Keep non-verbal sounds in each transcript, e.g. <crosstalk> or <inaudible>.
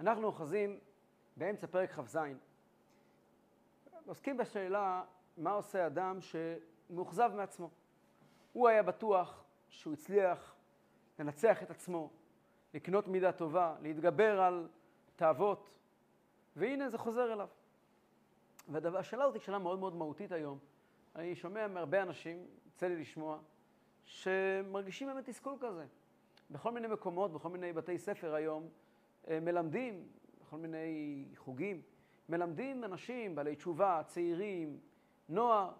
אנחנו אוחזים באמצע פרק כ"ז. עוסקים בשאלה מה עושה אדם שמאוכזב מעצמו. הוא היה בטוח שהוא הצליח לנצח את עצמו, לקנות מידה טובה, להתגבר על תאוות, והנה זה חוזר אליו. והשאלה הזאת היא שאלה מאוד מאוד מהותית היום. אני שומע מהרבה אנשים, יצא לי לשמוע, שמרגישים באמת תסכול כזה. בכל מיני מקומות, בכל מיני בתי ספר היום, מלמדים, בכל מיני חוגים, מלמדים אנשים, בעלי תשובה, צעירים, נוער,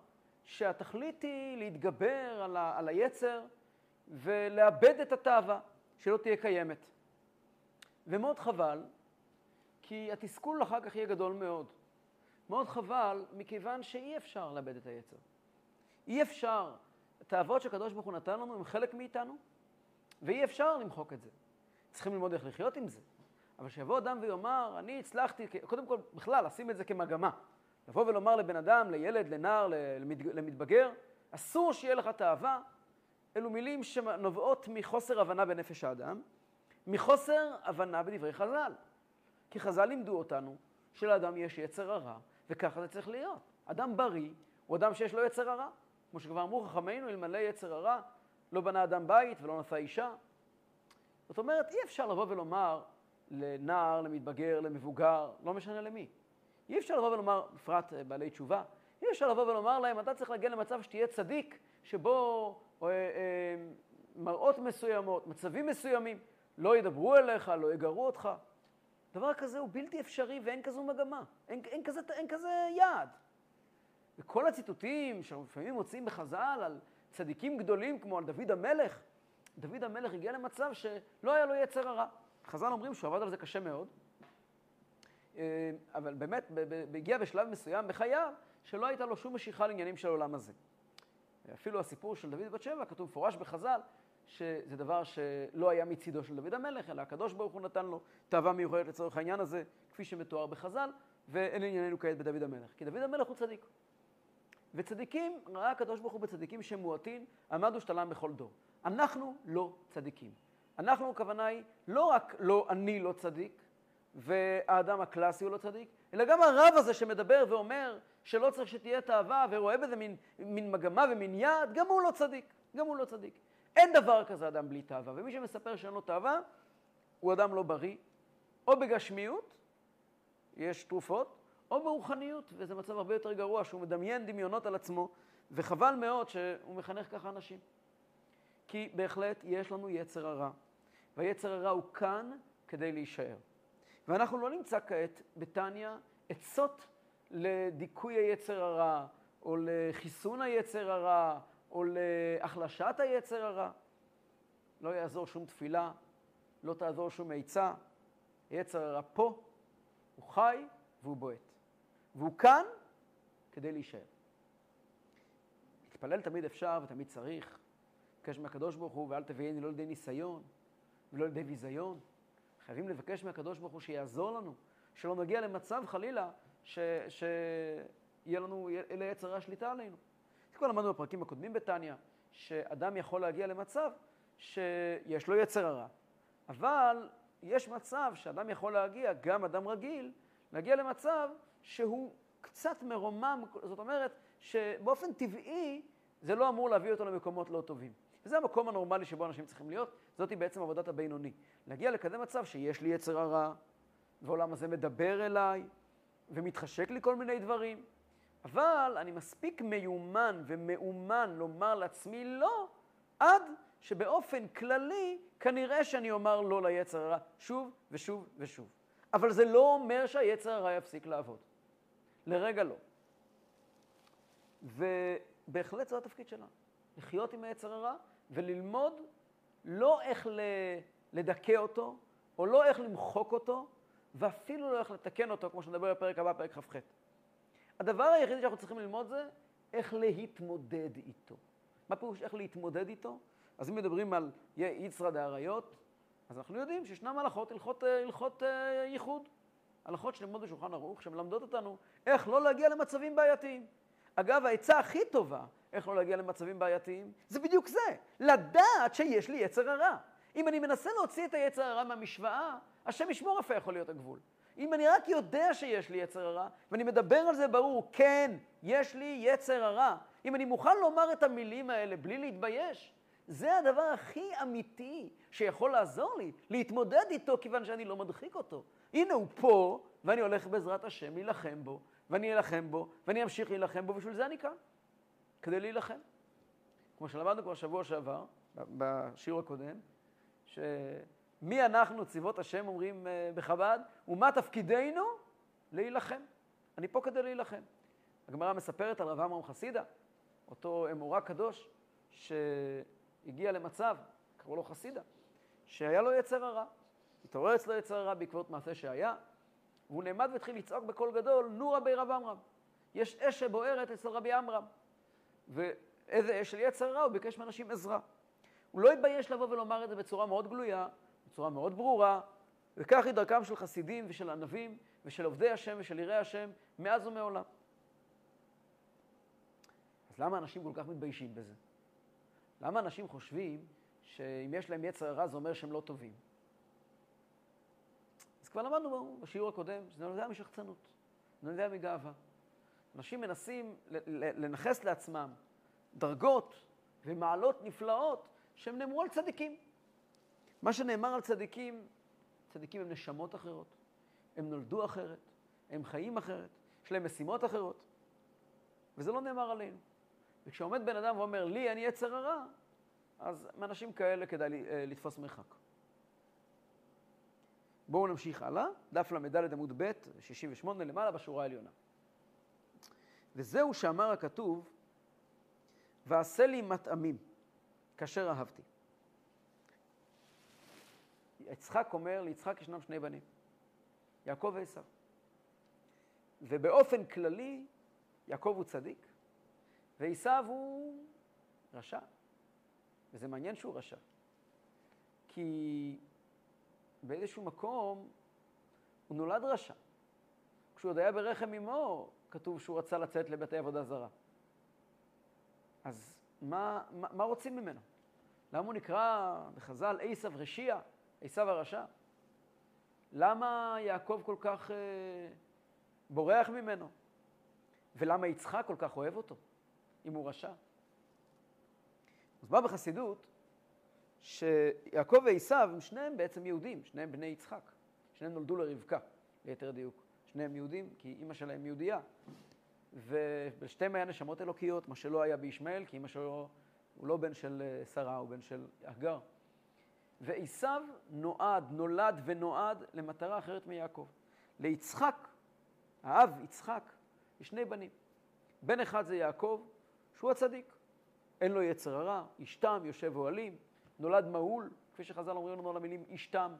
שהתכלית היא להתגבר על, ה, על היצר ולאבד את התאווה, שלא תהיה קיימת. ומאוד חבל, כי התסכול אחר כך יהיה גדול מאוד. מאוד חבל, מכיוון שאי אפשר לאבד את היצר. אי אפשר. התאוות שהקדוש ברוך הוא נתן לנו הם חלק מאיתנו, ואי אפשר למחוק את זה. צריכים ללמוד איך לחיות עם זה. אבל שיבוא אדם ויאמר, אני הצלחתי, קודם כל, בכלל, לשים את זה כמגמה. לבוא ולומר לבן אדם, לילד, לנער, למתבגר, אסור שיהיה לך תאווה, אלו מילים שנובעות מחוסר הבנה בנפש האדם, מחוסר הבנה בדברי חז"ל. כי חז"ל לימדו אותנו שלאדם יש יצר הרע, וככה זה צריך להיות. אדם בריא הוא אדם שיש לו יצר הרע. כמו שכבר אמרו חכמינו, אלמלא יצר הרע, לא בנה אדם בית ולא נשא אישה. זאת אומרת, אי אפשר לבוא ולומר לנער, למתבגר, למבוגר, לא משנה למי. אי אפשר לבוא ולומר, בפרט אה, בעלי תשובה, אי אפשר לבוא ולומר להם, אתה צריך להגיע למצב שתהיה צדיק, שבו אה, אה, מראות מסוימות, מצבים מסוימים, לא ידברו אליך, לא יגרו אותך. דבר כזה הוא בלתי אפשרי ואין כזו מגמה, אין, אין, כזה, אין כזה יעד. וכל הציטוטים שאנחנו לפעמים מוצאים בחז"ל על צדיקים גדולים כמו על דוד המלך, דוד המלך הגיע למצב שלא היה לו יצר הרע. חז"ל אומרים שהוא עבד על זה קשה מאוד, אה, אבל באמת הגיע בשלב מסוים בחייו שלא הייתה לו שום משיכה לעניינים של העולם הזה. אפילו הסיפור של דוד בת שבע כתוב מפורש בחז"ל, שזה דבר שלא היה מצידו של דוד המלך, אלא הקדוש ברוך הוא נתן לו תאווה מיוחדת לצורך העניין הזה, כפי שמתואר בחז"ל, ואין ענייננו כעת בדוד המלך. כי דוד המלך הוא צדיק. וצדיקים, ראה הקדוש ברוך הוא בצדיקים שמועטין, עמד ושתלם בכל דור. אנחנו לא צדיקים. אנחנו, הכוונה היא, לא רק לא אני לא צדיק, והאדם הקלאסי הוא לא צדיק, אלא גם הרב הזה שמדבר ואומר שלא צריך שתהיה תאווה ורואה בזה מין, מין מגמה ומין יעד, גם הוא לא צדיק, גם הוא לא צדיק. אין דבר כזה אדם בלי תאווה, ומי שמספר שאין לו תאווה, הוא אדם לא בריא, או בגשמיות, יש תרופות, או ברוחניות, וזה מצב הרבה יותר גרוע, שהוא מדמיין דמיונות על עצמו, וחבל מאוד שהוא מחנך ככה אנשים. כי בהחלט יש לנו יצר הרע, והיצר הרע הוא כאן כדי להישאר. ואנחנו לא נמצא כעת בתניא עצות לדיכוי היצר הרע, או לחיסון היצר הרע, או להחלשת היצר הרע. לא יעזור שום תפילה, לא תעזור שום עצה. היצר הרע פה, הוא חי והוא בועט. והוא כאן כדי להישאר. להתפלל תמיד אפשר ותמיד צריך. לבקש מהקדוש ברוך הוא, ואל תביאני לא לידי ניסיון ולא לידי ביזיון. חייבים לבקש מהקדוש ברוך הוא שיעזור לנו, שלא נגיע למצב חלילה שיהיה לנו, אלה יצר השליטה עלינו. כבר למדנו בפרקים הקודמים בתניא, שאדם יכול להגיע למצב שיש לו יצר הרע. אבל יש מצב שאדם יכול להגיע, גם אדם רגיל, להגיע למצב שהוא קצת מרומם, זאת אומרת שבאופן טבעי זה לא אמור להביא אותו למקומות לא טובים. וזה המקום הנורמלי שבו אנשים צריכים להיות, זאתי בעצם עבודת הבינוני. להגיע לכזה מצב שיש לי יצר הרע, והעולם הזה מדבר אליי, ומתחשק לי כל מיני דברים, אבל אני מספיק מיומן ומאומן לומר לעצמי לא, עד שבאופן כללי כנראה שאני אומר לא ליצר הרע שוב ושוב ושוב. אבל זה לא אומר שהיצר הרע יפסיק לעבוד. לרגע לא. ובהחלט זה התפקיד שלנו, לחיות עם היצר הרע וללמוד לא איך לדכא אותו, או לא איך למחוק אותו, ואפילו לא איך לתקן אותו, כמו שנדבר בפרק הבא, פרק כ"ח. הדבר היחידי שאנחנו צריכים ללמוד זה איך להתמודד איתו. מה פירוש איך להתמודד איתו? אז אם מדברים על יצרא דאריות, אז אנחנו יודעים שישנם הלכות, הלכות, הלכות אה, ייחוד. הלכות שלמות בשולחן ערוך, שמלמדות אותנו איך לא להגיע למצבים בעייתיים. אגב, העצה הכי טובה איך לא להגיע למצבים בעייתיים, זה בדיוק זה, לדעת שיש לי יצר הרע. אם אני מנסה להוציא את היצר הרע מהמשוואה, השם ישמור איפה יכול להיות הגבול. אם אני רק יודע שיש לי יצר הרע, ואני מדבר על זה ברור, כן, יש לי יצר הרע. אם אני מוכן לומר את המילים האלה בלי להתבייש, זה הדבר הכי אמיתי שיכול לעזור לי, להתמודד איתו כיוון שאני לא מדחיק אותו. הנה הוא פה, ואני הולך בעזרת השם להילחם בו, ואני אלחם בו, ואני אמשיך להילחם בו, בשביל זה אני כאן, כדי להילחם. כמו שלמדנו כבר שבוע שעבר, בשיעור הקודם, שמי אנחנו, צבאות השם, אומרים אה, בחב"ד, ומה תפקידנו? להילחם. אני פה כדי להילחם. הגמרא מספרת על רב עמרם חסידה, אותו אמורה קדוש, שהגיע למצב, קראו לו חסידה, שהיה לו יצר הרע. התעורר אצלו יצר הרע בעקבות מעשה שהיה, והוא נעמד והתחיל לצעוק בקול גדול, נו רבי רב עמרם. יש אש שבוערת אצל רבי עמרם. ואיזה אש של יצר רע, הוא ביקש מאנשים עזרה. הוא לא התבייש לבוא ולומר את זה בצורה מאוד גלויה, בצורה מאוד ברורה, וכך היא דרכם של חסידים ושל ענבים ושל עובדי השם ושל יראי השם מאז ומעולם. אז למה אנשים כל כך מתביישים בזה? למה אנשים חושבים שאם יש להם יצר רע זה אומר שהם לא טובים? אז כבר למדנו בשיעור הקודם שזה נולדה משחצנות, נולדה מגאווה. אנשים מנסים לנכס לעצמם דרגות ומעלות נפלאות שהם נאמרו על צדיקים. מה שנאמר על צדיקים, צדיקים הם נשמות אחרות, הם נולדו אחרת, הם חיים אחרת, יש להם משימות אחרות, וזה לא נאמר עלינו. וכשעומד בן אדם ואומר, לי אני יצר הרע, אז מאנשים כאלה כדאי אה, לתפוס מרחק. בואו נמשיך הלאה, דף ל"ד עמוד ב', 68 למעלה בשורה העליונה. וזהו שאמר הכתוב, ועשה לי מטעמים, כאשר אהבתי. יצחק אומר, ליצחק ישנם שני בנים, יעקב ועשו. ובאופן כללי, יעקב הוא צדיק, ועשו הוא רשע. וזה מעניין שהוא רשע. כי באיזשהו מקום הוא נולד רשע. כשהוא עוד היה ברחם אמו, כתוב שהוא רצה לצאת לבתי עבודה זרה. אז מה, מה, מה רוצים ממנו? למה הוא נקרא בחז"ל עשב רשיע, עשב הרשע? למה יעקב כל כך אה, בורח ממנו? ולמה יצחק כל כך אוהב אותו, אם הוא רשע? אז בא בחסידות שיעקב ועשו הם שניהם בעצם יהודים, שניהם בני יצחק. שניהם נולדו לרבקה, ליתר דיוק. שניהם יהודים, כי אימא שלהם יהודייה. ובשתיהם היה נשמות אלוקיות, מה שלא היה בישמעאל, כי אימא שלו הוא לא בן של אה, שרה, הוא בן של הגר. ועשו נועד, נולד ונועד למטרה אחרת מיעקב. ליצחק, האב יצחק, יש שני בנים. בן אחד זה יעקב, שהוא הצדיק. אין לו יצר הרע, איש תם, יושב אוהלים, נולד מהול, כפי שחז"ל אומרים לנו על המילים איש תם,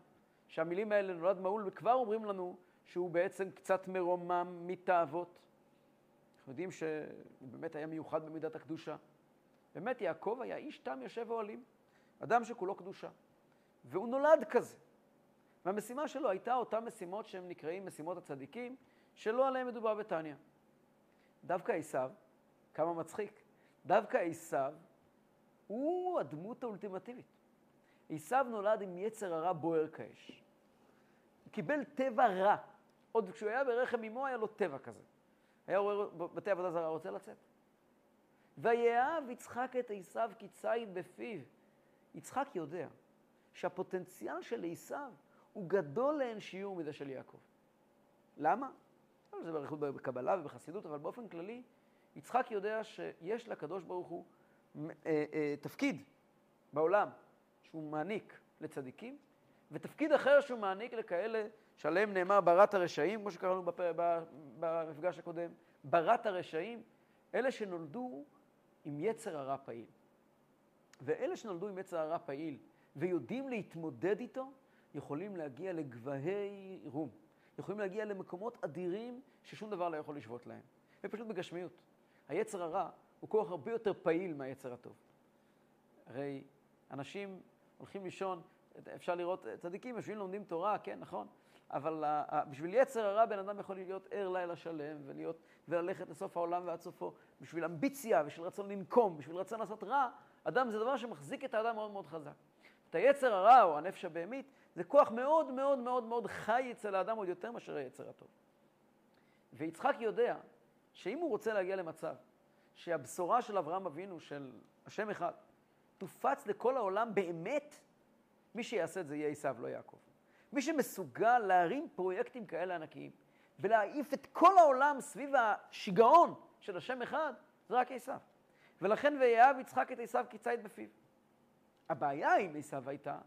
שהמילים האלה נולד מהול, וכבר אומרים לנו שהוא בעצם קצת מרומם מתאוות. אנחנו יודעים שהוא באמת היה מיוחד במידת הקדושה. באמת יעקב היה איש תם יושב אוהלים, אדם שכולו קדושה. והוא נולד כזה. והמשימה שלו הייתה אותן משימות שהם נקראים משימות הצדיקים, שלא עליהן מדובר בתניא. דווקא עשיו, כמה מצחיק, דווקא עשיו הוא הדמות האולטימטיבית. עשיו נולד עם יצר הרע בוער כאש. הוא קיבל טבע רע. עוד כשהוא היה ברחם אמו היה לו טבע כזה. היה רואה בתי עבודה זרה, רוצה לצאת. ויאהב יצחק את עשיו כציד בפיו. יצחק יודע שהפוטנציאל של עשיו הוא גדול לאין שיעור מזה של יעקב. למה? זה באריכות בקבלה ובחסידות, אבל באופן כללי, יצחק יודע שיש לקדוש ברוך הוא אה, אה, תפקיד בעולם שהוא מעניק לצדיקים, ותפקיד אחר שהוא מעניק לכאלה שעליהם נאמר ברת הרשעים, כמו שקראנו בפ... במפגש הקודם, ברת הרשעים, אלה שנולדו עם יצר הרע פעיל. ואלה שנולדו עם יצר הרע פעיל ויודעים להתמודד איתו, יכולים להגיע לגבהי רום. יכולים להגיע למקומות אדירים ששום דבר לא יכול לשבות להם. ופשוט בגשמיות. היצר הרע הוא כוח הרבה יותר פעיל מהיצר הטוב. הרי אנשים הולכים לישון, אפשר לראות, צדיקים יושבים לומדים תורה, כן, נכון, אבל בשביל יצר הרע בן אדם יכול להיות ער לילה שלם ולהיות, וללכת לסוף העולם ועד סופו. בשביל אמביציה, בשביל רצון לנקום, בשביל רצון לעשות רע, אדם זה דבר שמחזיק את האדם מאוד מאוד חזק. את היצר הרע או הנפש הבהמית, זה כוח מאוד מאוד מאוד מאוד חי אצל האדם עוד יותר מאשר היצר הטוב. ויצחק יודע שאם הוא רוצה להגיע למצב שהבשורה של אברהם אבינו, של השם אחד, תופץ לכל העולם באמת, מי שיעשה את זה יהיה עשיו, לא יעקב. מי שמסוגל להרים פרויקטים כאלה ענקיים ולהעיף את כל העולם סביב השיגעון של השם אחד, זה רק עשיו. ולכן ויאהב יצחק את עשיו כציד בפיו. הבעיה עם עשיו הייתה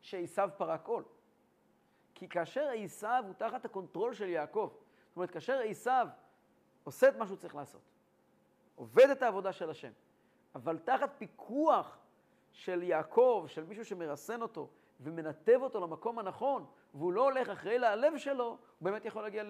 שעשיו פרק עול. כי כאשר עשיו הוא תחת ה control של יעקב, זאת אומרת, כאשר עשיו עושה את מה שהוא צריך לעשות, עובד את העבודה של השם, אבל תחת פיקוח של יעקב, של מישהו שמרסן אותו ומנתב אותו למקום הנכון, והוא לא הולך אחרי ללב שלו, הוא באמת יכול להגיע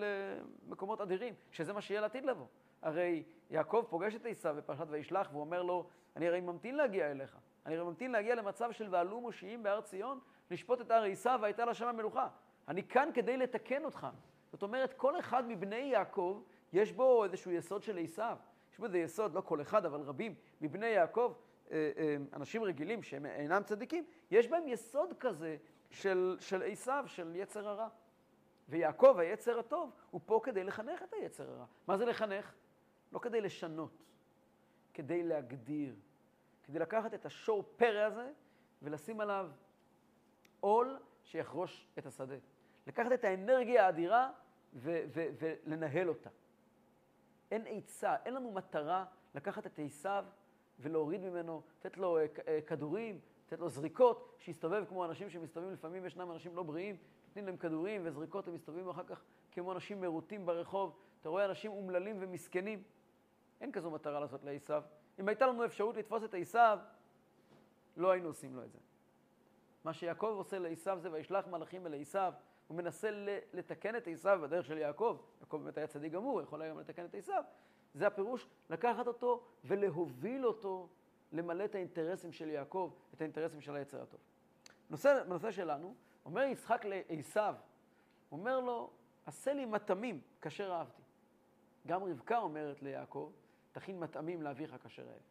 למקומות אדירים, שזה מה שיהיה לעתיד לבוא. הרי יעקב פוגש את עשיו בפרשת וישלח, והוא אומר לו, אני הרי ממתין להגיע אליך. אני הרי ממתין להגיע למצב של ועלו מושיעים בהר ציון, לשפוט את הר עשיו והייתה לה שם המלוכה. אני כאן כדי לתקן אותך. זאת אומרת, כל אחד מבני יעקב, יש בו איזשהו יסוד של עשיו. יש בו איזה יסוד, לא כל אחד, אבל רבים מבני יעקב, אנשים רגילים שהם אינם צדיקים, יש בהם יסוד כזה של, של עשיו, של יצר הרע. ויעקב, היצר הטוב, הוא פה כדי לחנך את היצר הרע. מה זה לחנך? לא כדי לשנות, כדי להגדיר, כדי לקחת את השור פרא הזה ולשים עליו עול שיחרוש את השדה. לקחת את האנרגיה האדירה ו- ו- ולנהל אותה. אין עצה, אין לנו מטרה לקחת את עשיו ולהוריד ממנו, לתת לו אה, אה, כדורים, לתת לו זריקות, שיסתובב כמו אנשים שמסתובבים, לפעמים ישנם אנשים לא בריאים, נותנים להם כדורים וזריקות, הם מסתובבים אחר כך כמו אנשים מרוטים ברחוב. אתה רואה אנשים אומללים ומסכנים. אין כזו מטרה לעשות לעשיו. אם הייתה לנו אפשרות לתפוס את עשיו, לא היינו עושים לו את זה. מה שיעקב עושה לעשיו זה וישלח מלאכים אל עשיו, הוא מנסה לתקן את עשיו בדרך של יעקב, יעקב באמת היה צדיק גמור, יכול היה גם לתקן את עשיו, זה הפירוש לקחת אותו ולהוביל אותו למלא את האינטרסים של יעקב, את האינטרסים של היצר הטוב. נושא, בנושא שלנו, אומר יצחק לעשיו, אומר לו, עשה לי מטעמים כאשר אהבתי. גם רבקה אומרת ליעקב, תכין מטעמים לאביך כאשר אהב.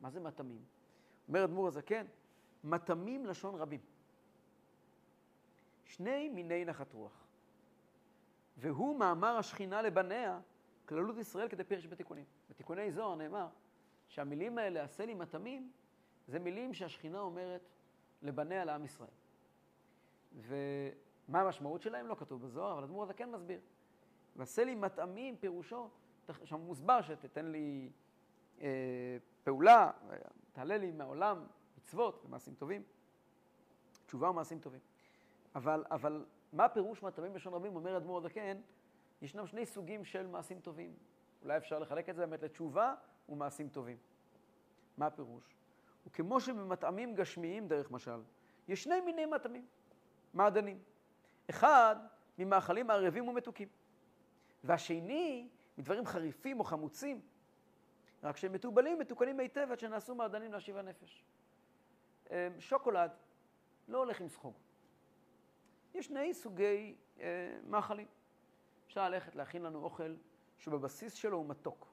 מה זה מטעמים? אומר אדמו"ר הזקן, מטעמים לשון רבים. שני מיני נחת רוח. והוא מאמר השכינה לבניה, כללות ישראל כדי פירש בתיקונים. בתיקוני זוהר נאמר שהמילים האלה, עשה לי מטעמים, זה מילים שהשכינה אומרת לבניה לעם ישראל. ומה המשמעות שלהם? לא כתוב בזוהר, אבל אדמו"ר הזקן מסביר. ועשה לי מטעמים, פירושו, שם מוסבר שתתן לי אה, פעולה, תעלה לי מהעולם מצוות ומעשים טובים, תשובה ומעשים טובים. אבל, אבל מה פירוש מטעמים בלשון רבים? אומר אדמו"ר הזקן, ישנם שני סוגים של מעשים טובים. אולי אפשר לחלק את זה באמת לתשובה ומעשים טובים. מה הפירוש? וכמו שבמטעמים גשמיים, דרך משל, יש שני מיני מטעמים, מעדנים. אחד, ממאכלים ערבים ומתוקים. והשני, מדברים חריפים או חמוצים, רק שהם מתובלים, מתוקנים היטב עד שנעשו מעדנים להשיב הנפש. אמ, שוקולד לא הולך עם סחוג. יש שני סוגי אה, מאכלים. אפשר ללכת להכין לנו אוכל שבבסיס שלו הוא מתוק.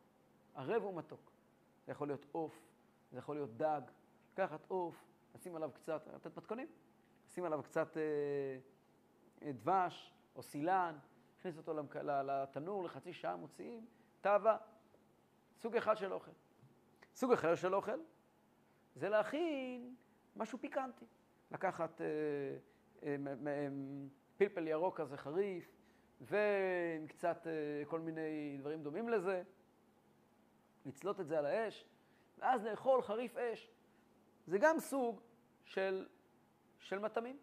ערב הוא מתוק. זה יכול להיות עוף, זה יכול להיות דג. לקחת עוף, לשים עליו קצת, לתת מתכונים, לשים עליו קצת אה, אה, דבש או סילן, להכניס אותו לתנור לחצי שעה, מוציאים, תאווה. סוג אחד של אוכל. סוג אחר של אוכל זה להכין משהו פיקנטי. לקחת אה, אה, אה, פלפל ירוק כזה חריף, ועם קצת אה, כל מיני דברים דומים לזה, לצלות את זה על האש, ואז לאכול חריף אש. זה גם סוג של, של מטעמים.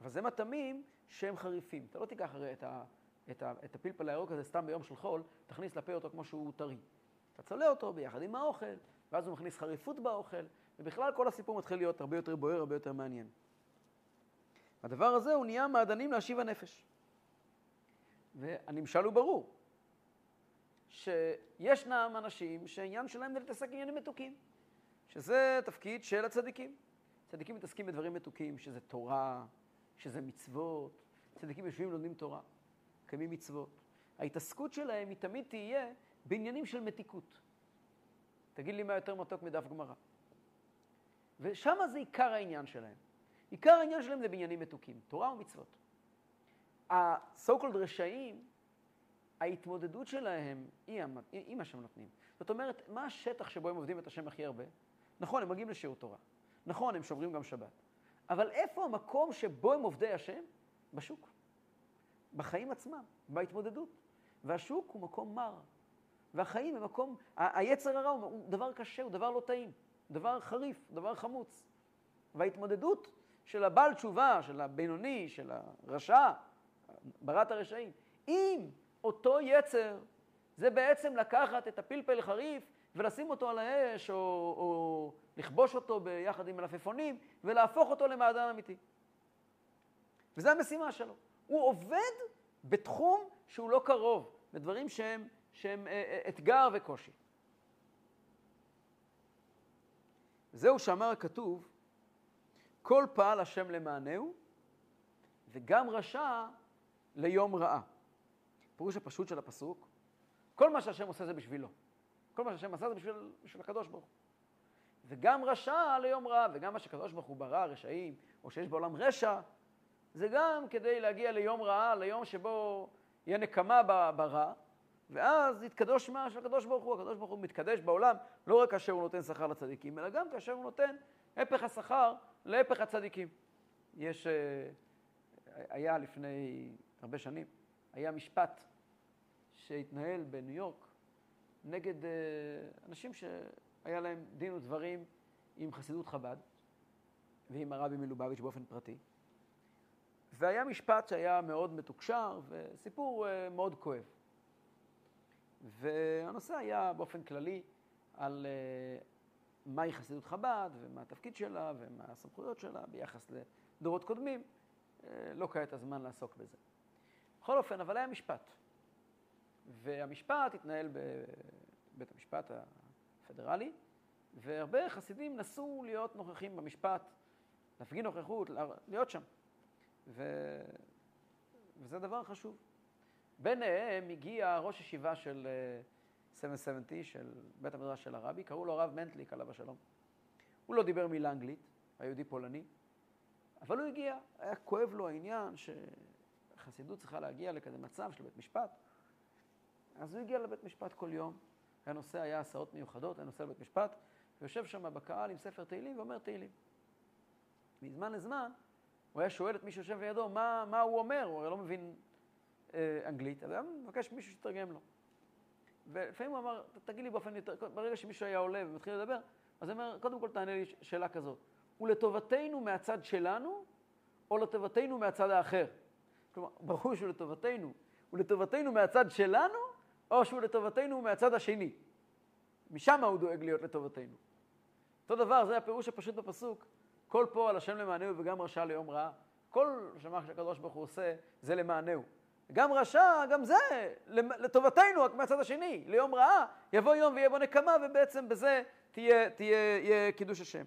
אבל זה מטעמים שהם חריפים. אתה לא תיקח הרי את, ה, את, ה, את הפלפל הירוק הזה סתם ביום של חול, תכניס לפה אותו כמו שהוא טרי. אתה צולה אותו ביחד עם האוכל, ואז הוא מכניס חריפות באוכל, ובכלל כל הסיפור מתחיל להיות הרבה יותר בוער, הרבה יותר מעניין. הדבר הזה הוא נהיה מעדנים להשיב הנפש. והנמשל הוא ברור, שישנם אנשים שהעניין שלהם זה להתעסק עניינים מתוקים, שזה תפקיד של הצדיקים. צדיקים מתעסקים בדברים מתוקים, שזה תורה, שזה מצוות. צדיקים יושבים ולומדים תורה, מקיימים מצוות. ההתעסקות שלהם היא תמיד תהיה בעניינים של מתיקות. תגיד לי מה יותר מתוק מדף גמרא. ושם זה עיקר העניין שלהם. עיקר העניין שלהם זה בעניינים מתוקים, תורה ומצוות. Called רשעים, ההתמודדות שלהם היא, היא מה שהם נותנים. זאת אומרת, מה השטח שבו הם עובדים את השם הכי הרבה? נכון, הם מגיעים לשיעור תורה. נכון, הם שומרים גם שבת. אבל איפה המקום שבו הם עובדי השם? בשוק. בחיים עצמם, בהתמודדות. והשוק הוא מקום מר. והחיים הם מקום, היצר הרע הוא דבר קשה, הוא דבר לא טעים, דבר חריף, דבר חמוץ. וההתמודדות של הבעל תשובה, של הבינוני, של הרשע, ברת הרשעים, עם אותו יצר, זה בעצם לקחת את הפלפל החריף ולשים אותו על האש, או, או לכבוש אותו ביחד עם מלפפונים, ולהפוך אותו למעדן אמיתי. וזו המשימה שלו. הוא עובד בתחום שהוא לא קרוב, בדברים שהם, שהם אה, אה, אתגר וקושי. זהו שאמר הכתוב, כל פעל השם למענהו, וגם רשע ליום רעה. פירוש הפשוט של הפסוק, כל מה שהשם עושה זה בשבילו. כל מה שהשם עשה זה בשביל, בשביל הקדוש ברוך הוא. וגם רשע ליום רע, וגם מה שקדוש ברוך הוא ברא, רשעים, או שיש בעולם רשע, זה גם כדי להגיע ליום רעה, ליום שבו יהיה נקמה ברע, ואז יתקדוש מה של הקדוש ברוך הוא. הקדוש ברוך הוא מתקדש בעולם לא רק כאשר הוא נותן שכר לצדיקים, אלא גם כאשר הוא נותן הפך השכר להפך הצדיקים. יש, אה, היה לפני הרבה שנים, היה משפט שהתנהל בניו יורק נגד אה, אנשים שהיה להם דין ודברים עם חסידות חב"ד ועם הרבי מלובביץ' באופן פרטי. והיה משפט שהיה מאוד מתוקשר וסיפור אה, מאוד כואב. והנושא היה באופן כללי על אה, מהי חסידות חב"ד ומה התפקיד שלה ומה הסמכויות שלה ביחס לדורות קודמים. לא כעת הזמן לעסוק בזה. בכל אופן, אבל היה משפט. והמשפט התנהל בבית המשפט הפדרלי, והרבה חסידים נסו להיות נוכחים במשפט, להפגין נוכחות, להיות שם. ו... וזה דבר חשוב. ביניהם הגיע ראש ישיבה של 770, אה, של בית המדרש של הרבי, קראו לו הרב מנטליק, עליו השלום. הוא לא דיבר מילה אנגלית, היה יהודי פולני, אבל הוא הגיע, היה כואב לו העניין שחסידות צריכה להגיע לכזה מצב של בית משפט. אז הוא הגיע לבית משפט כל יום, הנושא היה הסעות מיוחדות, היה נוסע לבית משפט, ויושב שם בקהל עם ספר תהילים ואומר תהילים. מזמן לזמן, הוא היה שואל את מי שיושב לידו מה, מה הוא אומר, הוא הרי לא מבין אה, אנגלית, אז היה מבקש מישהו שיתרגם לו. ולפעמים הוא אמר, תגיד לי באופן יותר, ברגע שמישהו היה עולה ומתחיל לדבר, אז הוא אומר, קודם כל תענה לי שאלה כזאת, הוא לטובתנו מהצד שלנו, או לטובתנו מהצד האחר? כלומר, ברור שהוא לטובתנו. הוא לטובתנו מהצד שלנו, או שהוא לטובתנו מהצד השני. משם הוא דואג להיות לטובתנו. אותו דבר, זה הפירוש הפשוט בפסוק, כל פועל השם למענהו וגם רשע ליום רעה. כל שמה שהקדוש ברוך הוא עושה, זה למענהו. גם רשע, גם זה, לטובתנו, רק מהצד השני. ליום רעה, יבוא יום ויהיה בו נקמה, ובעצם בזה תהיה, תהיה, יהיה קידוש השם.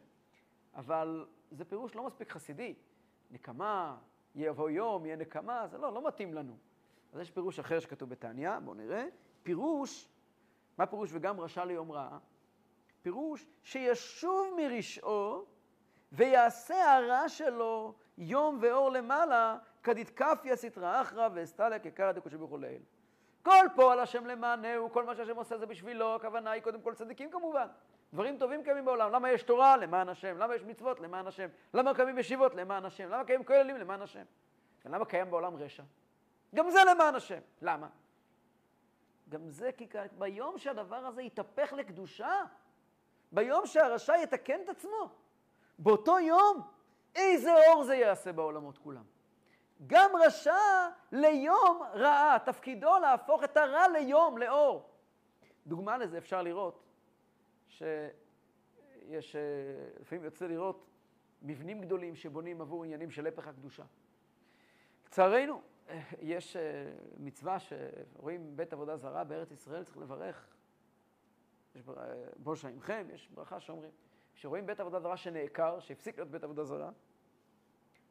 אבל זה פירוש לא מספיק חסידי. נקמה, יבוא יום, יהיה נקמה, זה לא, לא מתאים לנו. אז יש פירוש אחר שכתוב בתניא, בואו נראה. פירוש, מה פירוש וגם רשע ליום רעה? פירוש שישוב מרשעו ויעשה הרע שלו יום ואור למעלה, כדתקפיה סטרא אחרא ואסתליה כקרא דקודשי ברוך הוא לעיל. כל פועל השם למענהו, כל מה שהשם עושה זה בשבילו, הכוונה היא קודם כל צדיקים כמובן. דברים טובים קיימים בעולם. למה יש תורה? למען השם. למה יש מצוות? למען השם. למה קיימים ישיבות? למען השם. למה קיימים כוללים? למען השם. ולמה קיים בעולם רשע? גם זה למען השם. למה? גם זה כי ביום שהדבר הזה יתהפך לקדושה, ביום שהרשע יתקן את עצמו, באותו יום, איזה אור זה יעשה בעולמות כולם. גם רשע ליום רעה, תפקידו להפוך את הרע ליום, לאור. דוגמה לזה אפשר לראות שיש, אה, לפעמים יוצא לראות מבנים גדולים שבונים עבור עניינים של הפך הקדושה. לצערנו, יש אה, מצווה שרואים בית עבודה זרה בארץ ישראל, צריך לברך. יש בושה עמכם, יש ברכה שאומרים. כשרואים בית עבודה זרה שנעקר, שהפסיק להיות בית עבודה זרה,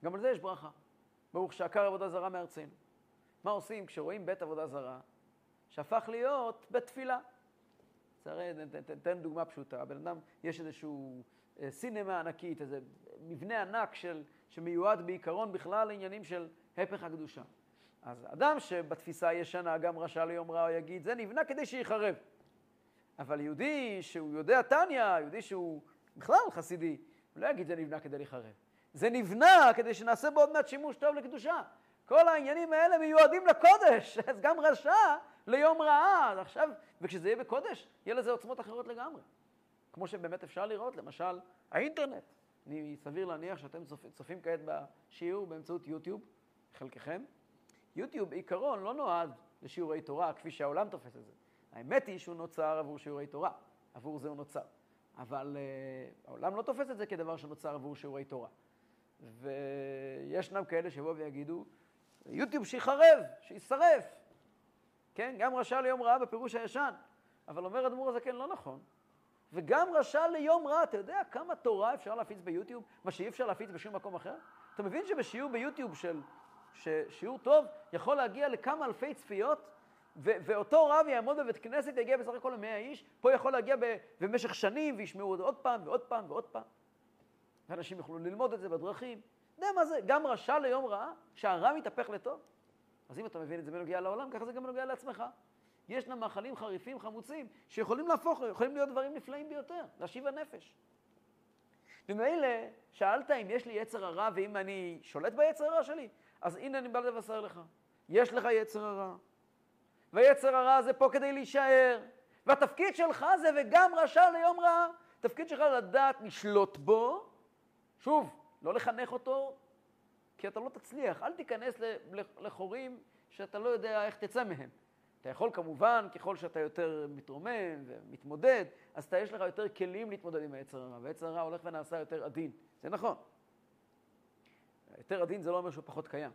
גם על זה יש ברכה. ברוך שעקר עבודה זרה מארצנו. מה עושים כשרואים בית עבודה זרה שהפך להיות בית תפילה? הרי תן דוגמה פשוטה, בן אדם, יש איזשהו אה, סינמה ענקית, איזה מבנה ענק של, שמיועד בעיקרון בכלל לעניינים של הפך הקדושה. אז אדם שבתפיסה הישנה גם רשע ליום רע יגיד, זה נבנה כדי שיחרב. אבל יהודי שהוא יודע טניה, יהודי שהוא בכלל חסידי, הוא לא יגיד זה נבנה כדי לחרב. זה נבנה כדי שנעשה בו עוד מעט שימוש טוב לקדושה. כל העניינים האלה מיועדים לקודש, <laughs> אז גם רשע ליום רעה. עכשיו, וכשזה יהיה בקודש, יהיה לזה עוצמות אחרות לגמרי. כמו שבאמת אפשר לראות, למשל, האינטרנט. אני סביר להניח שאתם צופים, צופים כעת בשיעור באמצעות יוטיוב, חלקכם. יוטיוב בעיקרון לא נועד לשיעורי תורה כפי שהעולם תופס את זה. האמת היא שהוא נוצר עבור שיעורי תורה, עבור זה הוא נוצר. אבל uh, העולם לא תופס את זה כדבר שנוצר עבור שיעורי תורה. וישנם כאלה שיבואו ויגידו, יוטיוב שיחרב, שישרף. כן, גם רשע ליום רעה בפירוש הישן. אבל אומר אדמו"ר הזקן, לא נכון. וגם רשע ליום רע, אתה יודע כמה תורה אפשר להפיץ ביוטיוב, מה שאי אפשר להפיץ בשום מקום אחר? אתה מבין שבשיעור ביוטיוב של, ששיעור טוב יכול להגיע לכמה אלפי צפיות, ו- ואותו רב יעמוד בבית כנסת, יגיע בסך הכל למאה איש, פה יכול להגיע ב- במשך שנים וישמעו עוד פעם ועוד פעם ועוד פעם. ואנשים יוכלו ללמוד את זה בדרכים. אתה יודע מה זה? גם רשע ליום רע, שהרע מתהפך לטוב. אז אם אתה מבין את זה בנוגע לעולם, ככה זה גם בנוגע לעצמך. ישנם מאכלים חריפים, חמוצים, שיכולים להפוך, יכולים להיות דברים נפלאים ביותר, להשיב הנפש. ומילא, שאלת אם יש לי יצר הרע ואם אני שולט ביצר הרע שלי, אז הנה אני בא לבשר לך. יש לך יצר הרע. והיצר הרע הזה פה כדי להישאר. והתפקיד שלך זה וגם רשע ליום רע. תפקיד שלך לדעת לשלוט בו, שוב, לא לחנך אותו, כי אתה לא תצליח. אל תיכנס לחורים שאתה לא יודע איך תצא מהם. אתה יכול כמובן, ככל שאתה יותר מתרומם ומתמודד, אז אתה יש לך יותר כלים להתמודד עם היצר הרע, והיצר הרע הולך ונעשה יותר עדין. זה נכון. יותר עדין זה לא אומר שהוא פחות קיים.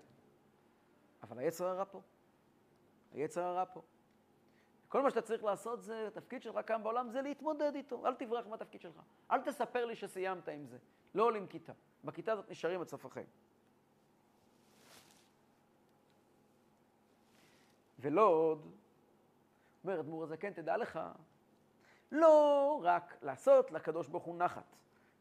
אבל היצר הרע פה. היצר הרע פה. כל מה שאתה צריך לעשות זה, התפקיד שלך כאן בעולם זה להתמודד איתו. אל תברח מהתפקיד שלך. אל תספר לי שסיימת עם זה. לא עולים כיתה. בכיתה הזאת נשארים עד סוף החיים. ולא עוד, אומר אדמו"ר הזקן, תדע לך, לא רק לעשות לקדוש ברוך הוא נחת.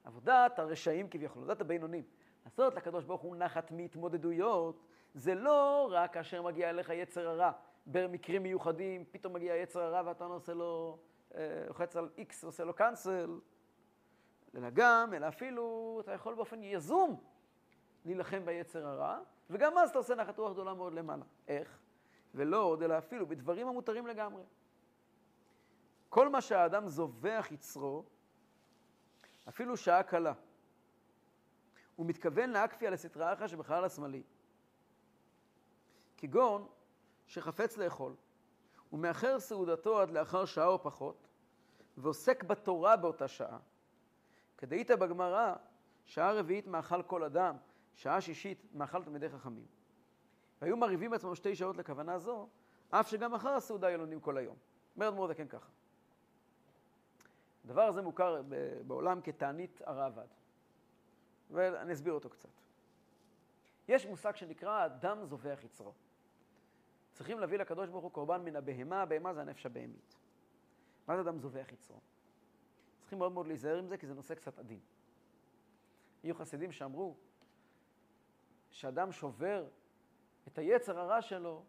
עבודת הרשעים כביכול, עבודת הבינונים. לעשות לקדוש ברוך הוא נחת מהתמודדויות, זה לא רק כאשר מגיע אליך יצר הרע. במקרים מיוחדים, פתאום מגיע יצר הרע ואתה עושה לו, אה, לוחץ על איקס ועושה לו קאנסל. אלא גם, אלא אפילו, אתה יכול באופן יזום להילחם ביצר הרע, וגם אז אתה עושה נחת רוח גדולה מאוד למעלה. איך? ולא עוד, אלא אפילו בדברים המותרים לגמרי. כל מה שהאדם זובח יצרו, אפילו שעה קלה, הוא מתכוון להקפיא על הסטרא אחרא שבחלל השמאלי. כגון שחפץ לאכול, ומאחר סעודתו עד לאחר שעה או פחות, ועוסק בתורה באותה שעה. כדאית בגמרא, שעה רביעית מאכל כל אדם, שעה שישית מאכל תלמידי חכמים. והיו מרהיבים עצמם שתי שעות לכוונה זו, אף שגם אחר הסעודה היו לומדים כל היום. אומר אדמו"ר זקן ככה. הדבר הזה מוכר בעולם כתענית הרעב"ד, ואני אסביר אותו קצת. יש מושג שנקרא דם זובח יצרו. צריכים להביא לקדוש ברוך הוא קורבן מן הבהמה, הבהמה זה הנפש הבהמית. מה זה דם זובח יצרו? צריכים מאוד מאוד להיזהר עם זה, כי זה נושא קצת עדין. היו חסידים שאמרו שאדם שובר את היצר הרע שלו,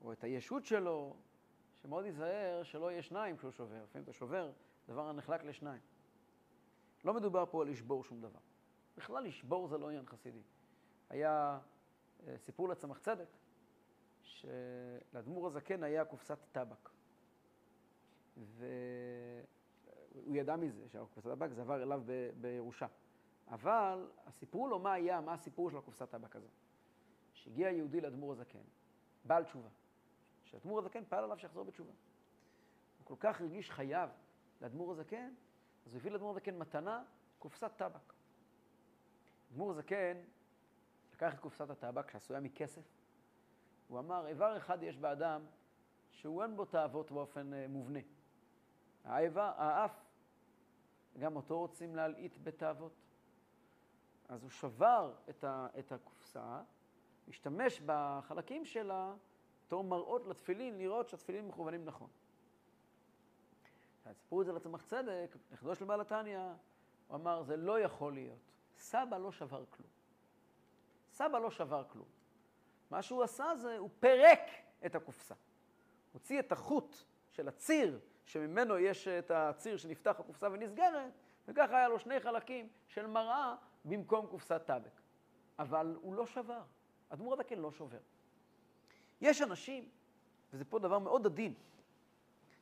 או את הישות שלו, שמאוד ייזהר שלא יהיה שניים כשהוא שובר. לפעמים אתה שובר דבר הנחלק לשניים. לא מדובר פה על לשבור שום דבר. בכלל לשבור זה לא עניין חסידי. היה אה, סיפור לצמח צדק, שלאדמו"ר הזקן היה קופסת טבק. והוא ידע מזה, שהקופסת טבק זה עבר אליו. בירושה. אבל סיפרו לו מה היה, מה הסיפור של הקופסת טבק הזו. שהגיע יהודי לאדמו"ר הזקן, בעל תשובה, שאדמו"ר הזקן פעל עליו שיחזור בתשובה. הוא כל כך הרגיש חייב לאדמו"ר הזקן, אז הוא הביא לאדמו"ר הזקן מתנה, קופסת טבק. אדמו"ר הזקן לקח את קופסת הטבק שעשויה מכסף, הוא אמר, איבר אחד יש באדם שהוא אין בו תאוות באופן uh, מובנה. האיבר, האף, גם אותו רוצים להלעיט בתאוות. אז הוא שבר את, ה, את הקופסה, השתמש בחלקים שלה בתור מראות לתפילין, לראות שהתפילין מכוונים נכון. סיפרו את זה לצמח צדק, נכדו של בעל התניא, הוא אמר, זה לא יכול להיות. סבא לא שבר כלום. סבא לא שבר כלום. מה שהוא עשה זה, הוא פירק את הקופסה. הוציא את החוט של הציר, שממנו יש את הציר שנפתח הקופסה ונסגרת, וככה היה לו שני חלקים של מראה במקום קופסת טבק. אבל הוא לא שבר. אדמו"ר הדקל לא שובר. יש אנשים, וזה פה דבר מאוד עדין,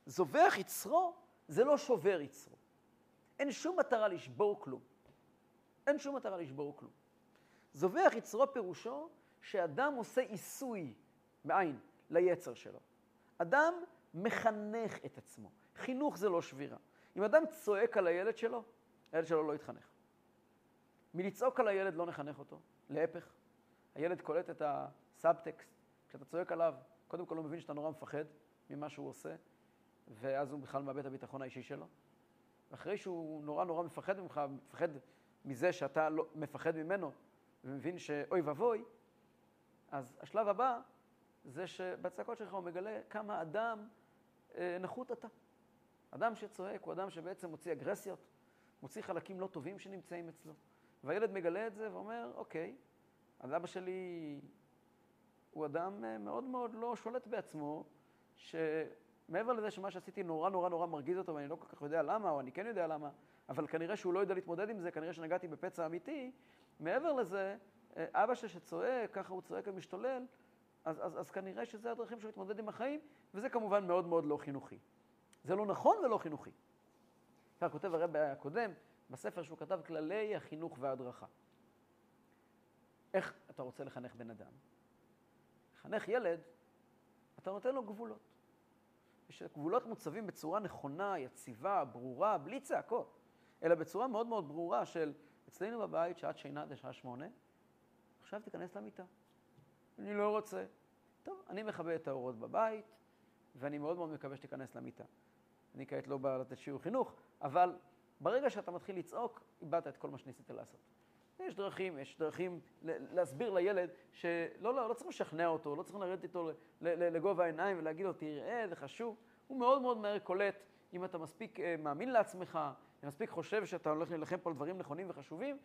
זובח יצרו זה לא שובר יצרו. אין שום מטרה לשבור כלום. אין שום מטרה לשבור כלום. זובח יצרו פירושו שאדם עושה עיסוי, בעין, ליצר שלו. אדם מחנך את עצמו. חינוך זה לא שבירה. אם אדם צועק על הילד שלו, הילד שלו לא יתחנך. מלצעוק על הילד לא נחנך אותו, להפך. הילד קולט את הסאבטקסט, כשאתה צועק עליו, קודם כל הוא מבין שאתה נורא מפחד ממה שהוא עושה, ואז הוא בכלל מאבד את הביטחון האישי שלו. ואחרי שהוא נורא נורא מפחד ממך, מפחד מזה שאתה לא, מפחד ממנו, ומבין שאוי ואבוי, אז השלב הבא זה שבצעקות שלך הוא מגלה כמה אדם אה, נחות אתה. אדם שצועק הוא אדם שבעצם מוציא אגרסיות, מוציא חלקים לא טובים שנמצאים אצלו. והילד מגלה את זה ואומר, אוקיי, אז אבא שלי הוא אדם אה, מאוד מאוד לא שולט בעצמו, שמעבר לזה שמה שעשיתי נורא נורא נורא מרגיז אותו ואני לא כל כך יודע למה, או אני כן יודע למה, אבל כנראה שהוא לא יודע להתמודד עם זה, כנראה שנגעתי בפצע אמיתי, מעבר לזה, אה, אבא שלי שצועק, ככה הוא צועק ומשתולל, אז, אז, אז כנראה שזה הדרכים שהוא מתמודד עם החיים, וזה כמובן מאוד מאוד לא חינוכי. זה לא נכון ולא חינוכי. כך כותב הרב הקודם, בספר שהוא כתב כללי החינוך וההדרכה. איך אתה רוצה לחנך בן אדם? לחנך ילד, אתה נותן לו גבולות. ושגבולות מוצבים בצורה נכונה, יציבה, ברורה, בלי צעקות, אלא בצורה מאוד מאוד ברורה של אצלנו בבית, שעת שינה זה שעה שמונה, עכשיו תיכנס למיטה. אני לא רוצה. טוב, אני מכבה את האורות בבית, ואני מאוד מאוד מקווה שתיכנס למיטה. אני כעת לא בא לתת שיעור חינוך, אבל ברגע שאתה מתחיל לצעוק, איבדת את כל מה שניסית לעשות. יש דרכים, יש דרכים להסביר לילד שלא, לא, לא צריך לשכנע אותו, לא צריך לרדת איתו לגובה העיניים ולהגיד לו, תראה, זה חשוב. הוא מאוד מאוד מהר קולט, אם אתה מספיק אה, מאמין לעצמך, אם מספיק חושב שאתה הולך להילחם פה על דברים נכונים וחשובים,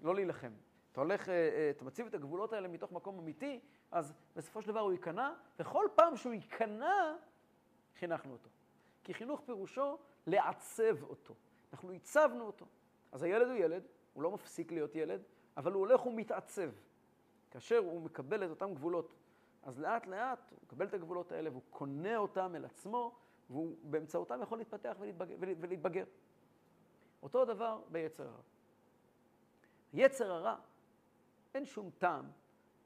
לא להילחם. אתה הולך, אה, אה, אתה מציב את הגבולות האלה מתוך מקום אמיתי, אז בסופו של דבר הוא ייכנע, וכל פעם שהוא ייכנע, חינכנו אותו. כי חינוך פירושו לעצב אותו. אנחנו הצבנו אותו. אז הילד הוא ילד, הוא לא מפסיק להיות ילד, אבל הוא הולך ומתעצב. כאשר הוא מקבל את אותם גבולות, אז לאט לאט הוא מקבל את הגבולות האלה והוא קונה אותם אל עצמו, והוא באמצעותם יכול להתפתח ולהתבגר. ולהתבגר. אותו דבר ביצר הרע. יצר הרע, אין שום טעם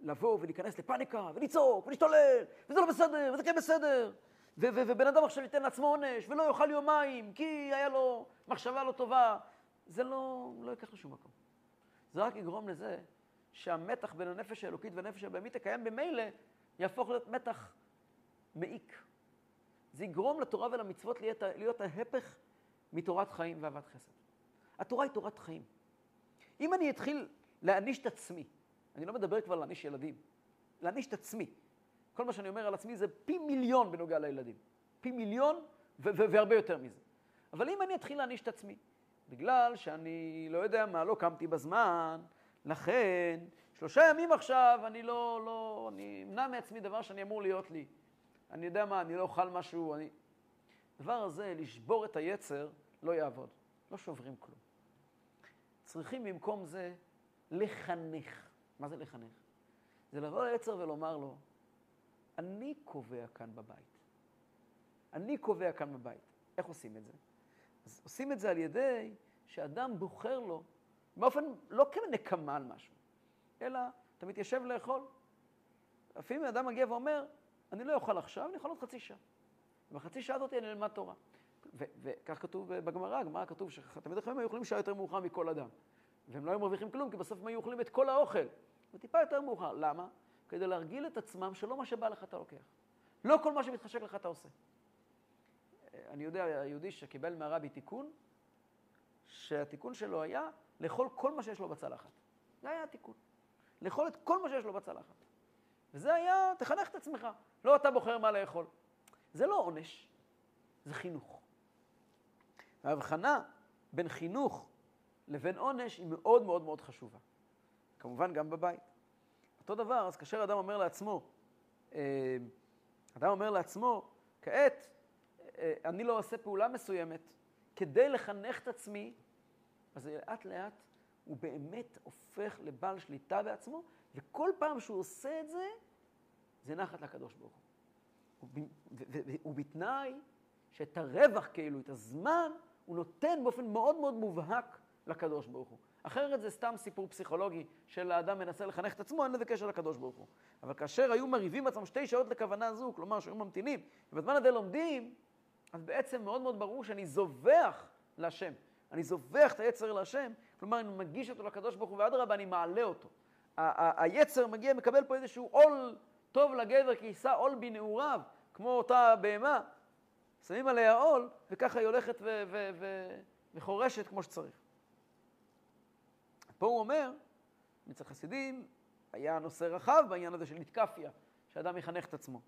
לבוא ולהיכנס לפאניקה ולצעוק ולהשתולל, וזה לא בסדר, וזה כן בסדר. ובן אדם עכשיו ייתן לעצמו עונש, ולא יאכל יומיים, כי היה לו מחשבה לא טובה. זה לא, לא ייקח לשום מקום. זה רק יגרום לזה שהמתח בין הנפש האלוקית והנפש הבהמית הקיים במילא, יהפוך להיות מתח מעיק. זה יגרום לתורה ולמצוות להיות, להיות ההפך מתורת חיים ואהבת חסד. התורה היא תורת חיים. אם אני אתחיל להעניש את עצמי, אני לא מדבר כבר להעניש ילדים, להעניש את עצמי. כל מה שאני אומר על עצמי זה פי מיליון בנוגע לילדים. פי מיליון והרבה יותר מזה. אבל אם אני אתחיל להעניש את עצמי, בגלל שאני לא יודע מה, לא קמתי בזמן, לכן שלושה ימים עכשיו אני לא, לא, אני אמנע מעצמי דבר שאני אמור להיות לי. אני יודע מה, אני לא אוכל משהו, אני... הדבר הזה, לשבור את היצר, לא יעבוד. לא שוברים כלום. צריכים במקום זה לחנך. מה זה לחנך? זה לבוא ליצר ולומר לו, אני קובע כאן בבית. אני קובע כאן בבית. איך עושים את זה? אז עושים את זה על ידי שאדם בוחר לו, באופן לא כנקמה על משהו, אלא אתה מתיישב לאכול. לפעמים אדם מגיע ואומר, אני לא אוכל עכשיו, אני יכול עוד חצי שעה. ובחצי שעה הזאת אני אלמד תורה. וכך כתוב בגמרא, הגמרא כתוב שתמיד החיים היו אוכלים שעה יותר מאוחר מכל אדם. והם לא היו מרוויחים כלום, כי בסוף הם היו אוכלים את כל האוכל. וטיפה יותר מאוחר. למה? כדי להרגיל את עצמם שלא מה שבא לך אתה לוקח. לא כל מה שמתחשק לך אתה עושה. אני יודע, יהודי שקיבל מהרבי תיקון, שהתיקון שלו היה לאכול כל מה שיש לו בצלחת. זה היה התיקון. לאכול את כל מה שיש לו בצלחת. וזה היה, תחנך את עצמך. לא אתה בוחר מה לאכול. זה לא עונש, זה חינוך. ההבחנה בין חינוך לבין עונש היא מאוד מאוד מאוד חשובה. כמובן גם בבית. אותו דבר, אז כאשר אדם אומר לעצמו, אה, אדם אומר לעצמו, כעת אני לא עושה פעולה מסוימת כדי לחנך את עצמי, אז לאט לאט הוא באמת הופך לבעל שליטה בעצמו, וכל פעם שהוא עושה את זה, זה נחת לקדוש ברוך הוא. ובתנאי שאת הרווח, כאילו, את הזמן, הוא נותן באופן מאוד מאוד מובהק לקדוש ברוך הוא. אחרת זה סתם סיפור פסיכולוגי של האדם מנסה לחנך את עצמו, אין לזה קשר לקדוש ברוך הוא. אבל כאשר היו מריבים עצמם שתי שעות לכוונה זו, כלומר שהיו ממתינים, ובזמן הזה לומדים, אז בעצם מאוד מאוד ברור שאני זובח להשם. אני זובח את היצר להשם, כלומר אני מגיש אותו לקדוש ברוך הוא, ואדרבה, אני מעלה אותו. היצר מגיע, מקבל פה איזשהו עול טוב לגבר כי יישא עול בנעוריו, כמו אותה בהמה. שמים עליה עול, וככה היא הולכת וחורשת כמו שצריך. פה הוא אומר, מצד חסידים היה נושא רחב בעניין הזה של נתקפיה, שאדם יחנך את עצמו.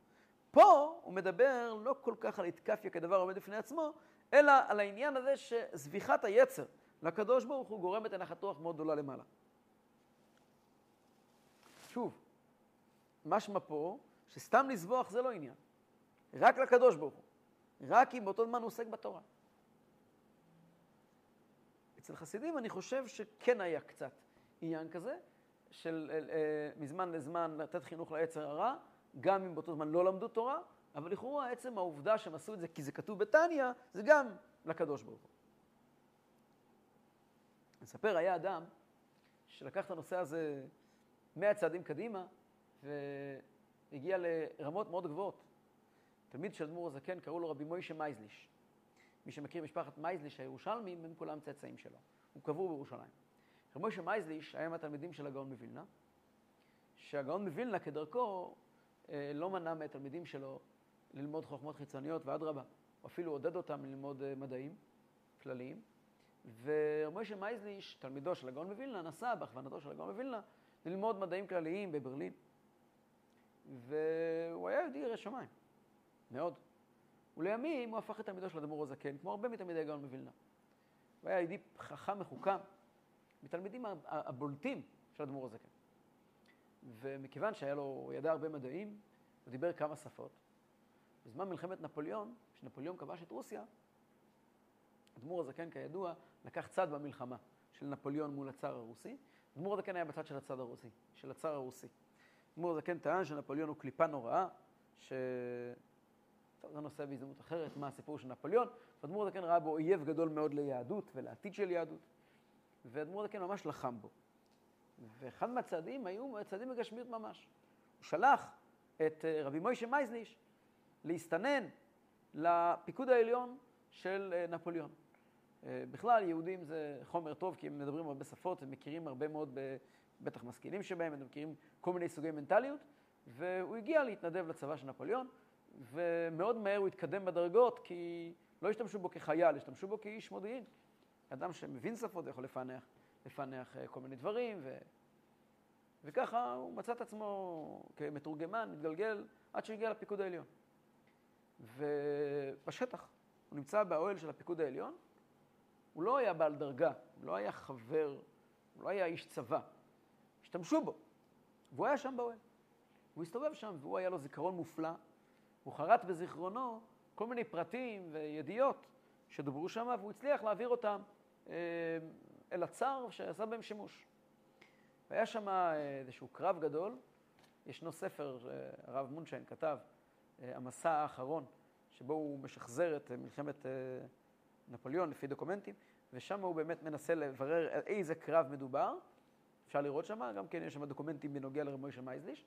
פה הוא מדבר לא כל כך על נתקפיה כדבר עומד בפני עצמו, אלא על העניין הזה שזביחת היצר לקדוש ברוך הוא גורמת לנחת רוח מאוד גדולה למעלה. שוב, משמע פה שסתם לזבוח זה לא עניין, רק לקדוש ברוך הוא, רק אם באותו זמן הוא עוסק בתורה. אצל חסידים אני חושב שכן היה קצת עניין כזה, של אה, אה, מזמן לזמן לתת חינוך ליצר הרע, גם אם באותו זמן לא למדו תורה, אבל לכאורה עצם העובדה שהם עשו את זה כי זה כתוב בתניא, זה גם לקדוש ברוך הוא. אספר, היה אדם שלקח את הנושא הזה מאה צעדים קדימה, והגיע לרמות מאוד גבוהות. תלמיד של אדמו"ר הזקן, קראו לו רבי מוישה מייזליש. מי שמכיר משפחת מייזליש הירושלמים, הם כולם צאצאים שלו. הוא קבור בירושלים. רבי מוישה מייזליש היה מהתלמידים של הגאון מווילנה, שהגאון מווילנה כדרכו לא מנע מהתלמידים שלו ללמוד חוכמות חיצוניות, ואדרבה, הוא אפילו עודד אותם ללמוד אה, מדעים כלליים. ורבי מוישה מייזליש, תלמידו של הגאון מווילנה, נסע בהכוונתו של הגאון מווילנה ללמוד מדעים כלליים בברלין. והוא היה יהודי ירא שמיים, מאוד. ולימים הוא הפך את תלמידו של אדמו"ר הזקן, כמו הרבה מתלמידי הגאון מווילנה. הוא היה יהודי חכם מחוכם, מתלמידים הבולטים של אדמו"ר הזקן. ומכיוון שהיה לו, הוא ידע הרבה מדעים, הוא דיבר כמה שפות. בזמן מלחמת נפוליאון, כשנפוליאון כבש את רוסיה, אדמו"ר הזקן, כידוע, לקח צד במלחמה של נפוליאון מול הצאר הרוסי. אדמו"ר הזקן היה בצד של הצד הרוסי, של הצאר הרוסי. אדמו"ר הזקן טען שנפוליאון הוא קליפה נוראה, ש... טוב, זה נושא בהזדמנות אחרת, מה הסיפור של נפוליאון. ואדמו"ר הזקן ראה בו אויב גדול מאוד ליהדות ולעתיד של יהדות, ואדמו"ר הזקן ממש לחם בו. ואחד מהצעדים היו צעדים בגשמיות ממש. הוא שלח את אה, רבי מוישה מייזליש להסתנן לפיקוד העליון של אה, נפוליאון. אה, בכלל, יהודים זה חומר טוב, כי הם מדברים הרבה שפות, הם מכירים הרבה מאוד, בטח משכילים שבהם, הם מכירים כל מיני סוגי מנטליות, והוא הגיע להתנדב לצבא של נפוליאון, ומאוד מהר הוא התקדם בדרגות, כי לא השתמשו בו כחייל, השתמשו בו כאיש מודיעין. אדם שמבין שפות ויכול לפענח, לפענח כל מיני דברים, ו... וככה הוא מצא את עצמו כמתורגמן, מתגלגל, עד שהגיע לפיקוד העליון. ובשטח, הוא נמצא באוהל של הפיקוד העליון, הוא לא היה בעל דרגה, הוא לא היה חבר, הוא לא היה איש צבא. השתמשו בו, והוא היה שם באוהל. הוא הסתובב שם, והוא היה לו זיכרון מופלא. הוא חרט בזיכרונו כל מיני פרטים וידיעות שדוברו שם, והוא הצליח להעביר אותם אה, אל הצאר שעשה בהם שימוש. והיה שם אה, איזשהו קרב גדול. ישנו ספר שהרב מונשיין כתב, אה, המסע האחרון, שבו הוא משחזר את מלחמת נפוליאון לפי דוקומנטים, ושם הוא באמת מנסה לברר איזה קרב מדובר. אפשר לראות שם, גם כן יש שם דוקומנטים בנוגע לרב מוישה מייזליש.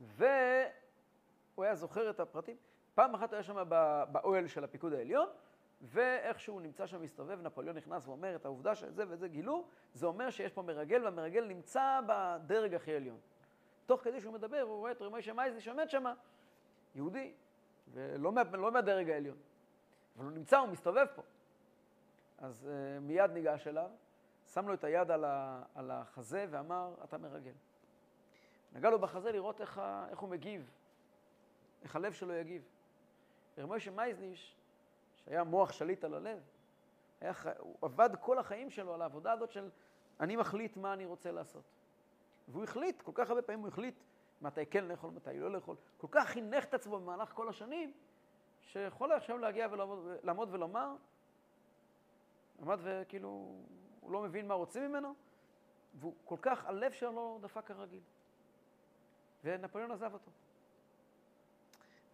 והוא היה זוכר את הפרטים. פעם אחת היה שם באוהל של הפיקוד העליון, ואיכשהו נמצא שם מסתובב, נפוליאון נכנס ואומר את העובדה שזה וזה גילו, זה אומר שיש פה מרגל, והמרגל נמצא בדרג הכי עליון. תוך כדי שהוא מדבר, הוא רואה את רמי שמייזלי שעומד שם, יהודי, ולא מה, לא מהדרג העליון. אבל הוא נמצא, הוא מסתובב פה. אז uh, מיד ניגש אליו, שם לו את היד על, ה, על החזה ואמר, אתה מרגל. נגע לו בחזה לראות איך, איך הוא מגיב, איך הלב שלו יגיב. ורמוישה מייזליש, שהיה מוח שליט על הלב, היה, הוא עבד כל החיים שלו על העבודה הזאת של אני מחליט מה אני רוצה לעשות. והוא החליט, כל כך הרבה פעמים הוא החליט מתי כן לאכול, מתי לא לאכול. כל כך חינך את עצמו במהלך כל השנים, שיכול עכשיו להגיע ולעמוד ולומר, עמד וכאילו, הוא לא מבין מה רוצים ממנו, והוא כל כך, הלב שלו לא דפק כרגיל. ונפוליאון עזב אותו.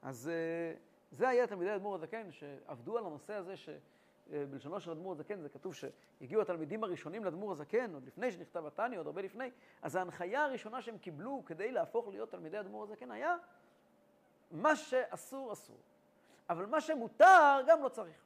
אז אה, זה היה תלמידי אדמו"ר הזקן, שעבדו על הנושא הזה, שבלשונו של אדמו"ר הזקן זה כתוב שהגיעו התלמידים הראשונים לאדמו"ר הזקן, עוד לפני שנכתב התניא, עוד הרבה לפני, אז ההנחיה הראשונה שהם קיבלו כדי להפוך להיות תלמידי אדמו"ר הזקן היה, מה שאסור, אסור. אבל מה שמותר, גם לא צריך.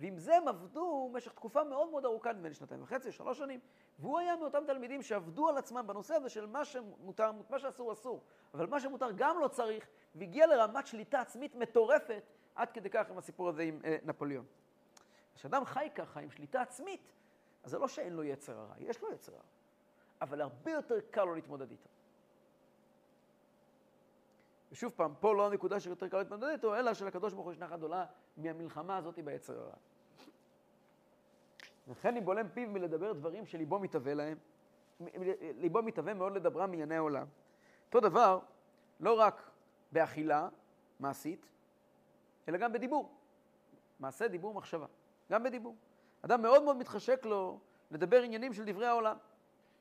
ועם זה הם עבדו במשך תקופה מאוד מאוד ארוכה, נדמה לי שנתיים וחצי, שלוש שנים, והוא היה מאותם תלמידים שעבדו על עצמם בנושא הזה של מה שמותר, מה שאסור אסור, אבל מה שמותר גם לא צריך, והגיע לרמת שליטה עצמית מטורפת, עד כדי כך עם הסיפור הזה עם אה, נפוליאון. כשאדם חי ככה עם שליטה עצמית, אז זה לא שאין לו יצר הרע, יש לו יצר הרע, אבל הרבה יותר קל לו להתמודד איתו. ושוב פעם, פה לא הנקודה שיותר קל להתמודד איתו, אלא שלקדוש ברוך הוא יש נחת גדולה מהמלחמה הזאת ביצר הרע. וכן אם בולם פיו מלדבר דברים שליבו מתהווה להם, ליבו מתהווה מאוד לדברם מענייני העולם. אותו דבר, לא רק באכילה מעשית, אלא גם בדיבור. מעשה, דיבור, מחשבה. גם בדיבור. אדם מאוד מאוד מתחשק לו לדבר עניינים של דברי העולם.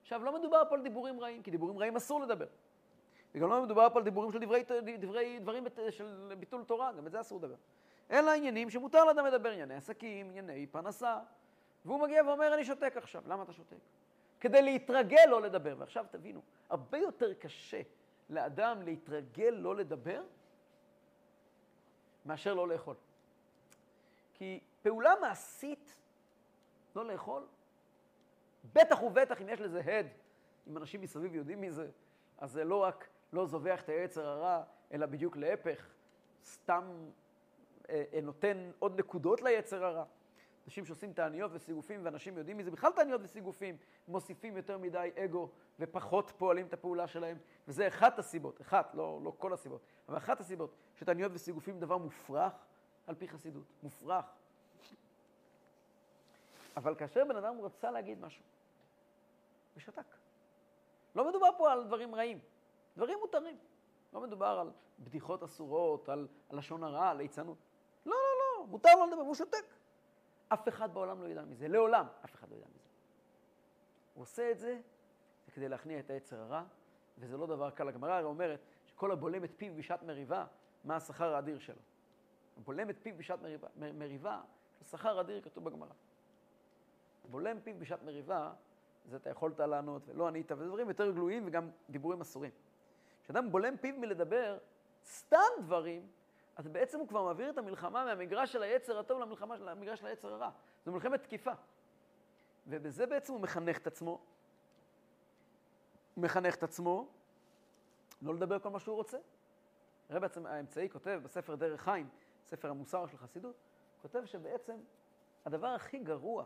עכשיו, לא מדובר פה על דיבורים רעים, כי דיבורים רעים אסור לדבר. וגם לא מדובר פה על דיבורים של דברי, דברי, דברים של ביטול תורה, גם את זה אסור לדבר. אלא עניינים שמותר לאדם לדבר, ענייני עסקים, ענייני פרנסה, והוא מגיע ואומר, אני שותק עכשיו. למה אתה שותק? כדי להתרגל לא לדבר. ועכשיו תבינו, הרבה יותר קשה לאדם להתרגל לא לדבר מאשר לא לאכול. כי פעולה מעשית, לא לאכול, בטח ובטח אם יש לזה הד, אם אנשים מסביב יודעים מזה, אז זה לא רק לא זובח את היצר הרע, אלא בדיוק להפך, סתם אה, אה, נותן עוד נקודות ליצר הרע. אנשים שעושים תעניות וסיגופים, ואנשים יודעים מזה בכלל תעניות וסיגופים, מוסיפים יותר מדי אגו ופחות פועלים את הפעולה שלהם, וזה אחת הסיבות, אחת, לא, לא כל הסיבות, אבל אחת הסיבות שתעניות וסיגופים דבר מופרך על פי חסידות, מופרך. אבל כאשר בן אדם רצה להגיד משהו, ושתק. לא מדובר פה על דברים רעים, דברים מותרים. לא מדובר על בדיחות אסורות, על, לשון הרע, על ליצנות. לא, לא, לא, מותר לו לדבר, והוא שותק. אף אחד בעולם לא ידע מזה, לעולם אף אחד לא ידע מזה. הוא עושה את זה, כדי להכניע את היצר הרע, וזה לא דבר קל. הגמרא הרי אומרת שכל הבולם את פיו בשעת מריבה, מה השכר האדיר שלו. הבולם את פיו בשעת מריבה, מריבה, שכר אדיר כתוב בגמרא. בולם פיו בשעת מריבה, זה אתה יכולת לענות ולא ענית, וזה דברים יותר גלויים וגם דיבורים אסורים. כשאדם בולם פיו מלדבר סתם דברים, אז בעצם הוא כבר מעביר את המלחמה מהמגרש של היצר הטוב למלחמה של המגרש של היצר הרע. זו מלחמת תקיפה. ובזה בעצם הוא מחנך את עצמו. הוא מחנך את עצמו לא לדבר כל מה שהוא רוצה. הרב בעצם האמצעי כותב בספר דרך חיים, ספר המוסר של חסידות, כותב שבעצם הדבר הכי גרוע,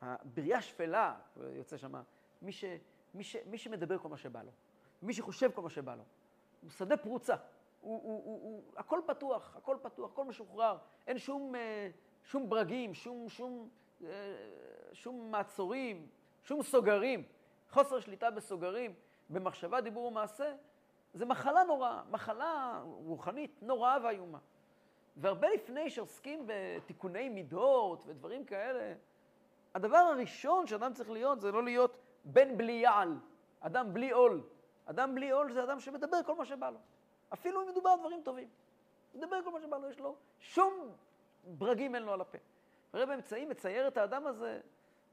הבריאה שפלה, יוצא שם, מי, ש, מי, ש, מי שמדבר כל מה שבא לו, מי שחושב כל מה שבא לו, הוא שדה פרוצה. הוא, הוא, הוא, הוא, הכל פתוח, הכל פתוח, הכל משוחרר, אין שום, אה, שום ברגים, שום, שום, אה, שום מעצורים, שום סוגרים, חוסר שליטה בסוגרים, במחשבה, דיבור ומעשה, זה מחלה נוראה, מחלה רוחנית נוראה ואיומה. והרבה לפני שעוסקים בתיקוני מידות ודברים כאלה, הדבר הראשון שאדם צריך להיות זה לא להיות בן בלי יעל, אדם בלי עול. אדם בלי עול זה אדם שמדבר כל מה שבא לו. אפילו אם מדובר על דברים טובים. מדבר כל מה שבא לו, יש לו שום ברגים אין לו על הפה. הרב האמצעי מצייר את האדם הזה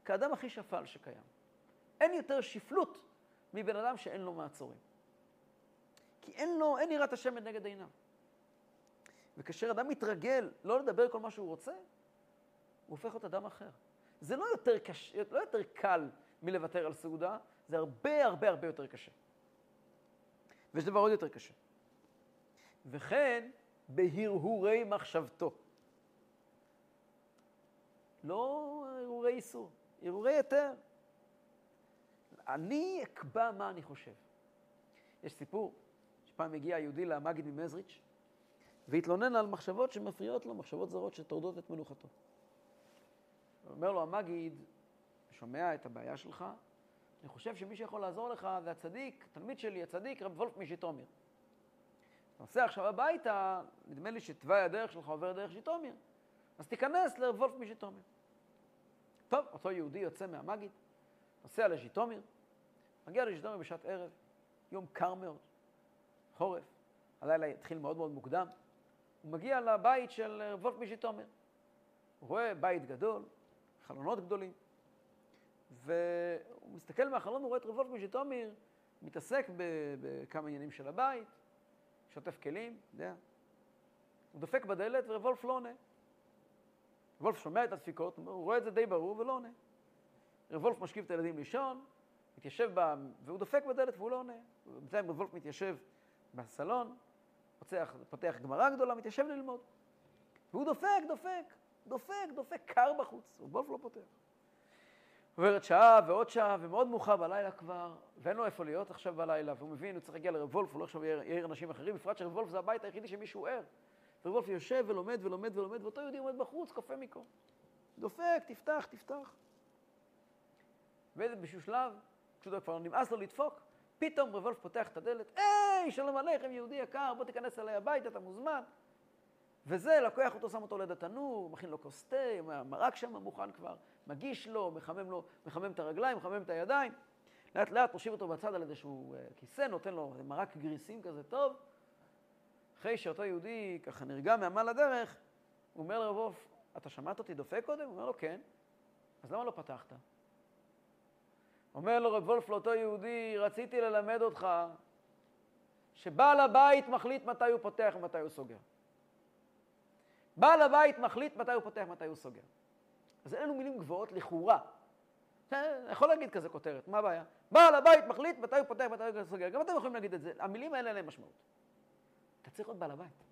כאדם הכי שפל שקיים. אין יותר שפלות מבן אדם שאין לו מעצורים. כי אין לו, אין יראת השם נגד עיניו. וכאשר אדם מתרגל לא לדבר כל מה שהוא רוצה, הוא הופך להיות אדם אחר. זה לא יותר, קש... לא יותר קל מלוותר על סעודה, זה הרבה הרבה הרבה יותר קשה. ויש דבר עוד יותר קשה. וכן בהרהורי מחשבתו. לא הרהורי איסור, הרהורי היתר. אני אקבע מה אני חושב. יש סיפור שפעם הגיע יהודי למגיד ממזריץ' והתלונן על מחשבות שמפריעות לו, מחשבות זרות שטורדות את מנוחתו. אומר לו המגיד, שומע את הבעיה שלך, אני חושב שמי שיכול לעזור לך זה הצדיק, תלמיד שלי, הצדיק, רב וולף מז'יטומיר. נוסע עכשיו הביתה, נדמה לי שתוואי הדרך שלך עובר דרך ז'יטומיר, אז תיכנס לרב וולף מז'יטומיר. טוב, אותו יהודי יוצא מהמגיד, נוסע לז'יטומיר, מגיע לז'יטומיר בשעת ערב, יום קר מאוד, חורף, הלילה התחיל מאוד מאוד מוקדם, הוא מגיע לבית של וולף מז'יטומיר. הוא רואה בית גדול, חלונות גדולים, והוא מסתכל מהחלון, הוא רואה את רב וולף מז'יטומיר מתעסק בכמה עניינים של הבית, שוטף כלים, יודע. הוא דופק בדלת ורב לא עונה. וולף שומע את הדפיקות, הוא רואה את זה די ברור ולא עונה. וולף משכיב את הילדים לישון, מתיישב ב... והוא דופק בדלת והוא לא עונה. בינתיים וולף מתיישב בסלון, פותח, פותח גמרא גדולה, מתיישב ללמוד. והוא דופק, דופק, דופק, דופק, קר בחוץ. וולף לא פותח. עוברת שעה ועוד שעה, ומאוד מאוחר בלילה כבר, ואין לו איפה להיות עכשיו בלילה, והוא מבין, הוא צריך להגיע לרב וולף, הוא לא עכשיו יעיר אנשים אחרים, בפרט שרב וולף זה הבית היחידי שמישהו ער. רב וולף יושב ולומד ולומד ולומד, ואותו יהודי עומד בחוץ, קופא מקום. דופק, תפתח, תפתח. ובאיזשהו שלב, פשוט כבר נמאס לו לדפוק, פתאום רב וולף פותח את הדלת, היי, שלום עליכם, יהודי יקר, בוא תיכנס אליי הביתה, אתה מוזמן. וזה, לקוח אותו, שם אותו ליד התנור, מכין לו כוס תה, המרק שם מוכן כבר, מגיש לו, מחמם לו, מחמם את הרגליים, מחמם את הידיים. לאט לאט מושיב אותו בצד על איזשהו אה, כיסא, נותן לו מרק גריסים כזה טוב. אחרי שאותו יהודי ככה נרגע מעמל הדרך, הוא אומר לרב עוף, אתה שמעת אותי דופק קודם? הוא אומר לו, כן. אז למה לא פתחת? אומר לו רב וולף לאותו יהודי, רציתי ללמד אותך שבעל הבית מחליט מתי הוא פותח ומתי הוא סוגר. בעל הבית מחליט מתי הוא פותח, מתי הוא סוגר. אז אלו מילים גבוהות לכאורה. אני יכול להגיד כזה כותרת, מה הבעיה? בעל הבית מחליט מתי הוא פותח, מתי הוא סוגר. גם אתם יכולים להגיד את זה. המילים האלה אין להם משמעות. אתה צריך להיות בעל הבית.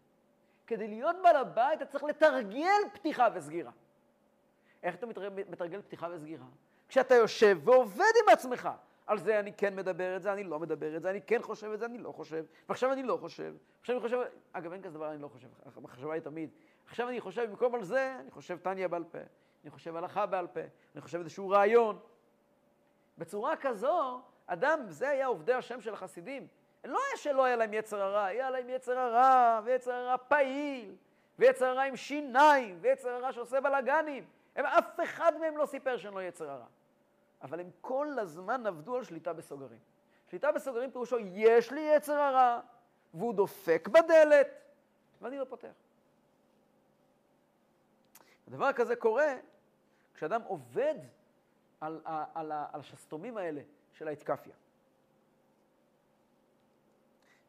כדי להיות בעל הבית אתה צריך לתרגל פתיחה וסגירה. איך אתה מתרגל פתיחה וסגירה? כשאתה יושב ועובד עם עצמך. על זה אני כן מדבר את זה, אני לא מדבר את זה, אני כן חושב את זה, אני לא חושב, ועכשיו אני לא חושב, עכשיו אני חושב, אגב, אין כזה דבר, אני לא חושב, המחשבה היא תמיד. עכשיו אני חושב, במקום על זה, אני חושב טניה בעל פה, אני חושב הלכה בעל פה, אני חושב איזשהו רעיון. בצורה כזו, אדם, זה היה עובדי השם של החסידים. לא היה שלא היה להם יצר הרע, היה להם יצר הרע, ויצר הרע פעיל, ויצר הרע עם שיניים, ויצר הרע שעושה בלאגנים. הם, אף אחד מהם לא סיפר שאין לו יצר הרע. אבל הם כל הזמן עבדו על שליטה בסוגרים. שליטה בסוגרים פירושו, יש לי יצר הרע, והוא דופק בדלת, ואני לא פותח. הדבר כזה קורה כשאדם עובד על, על, על, על השסתומים האלה של ההתקפיה.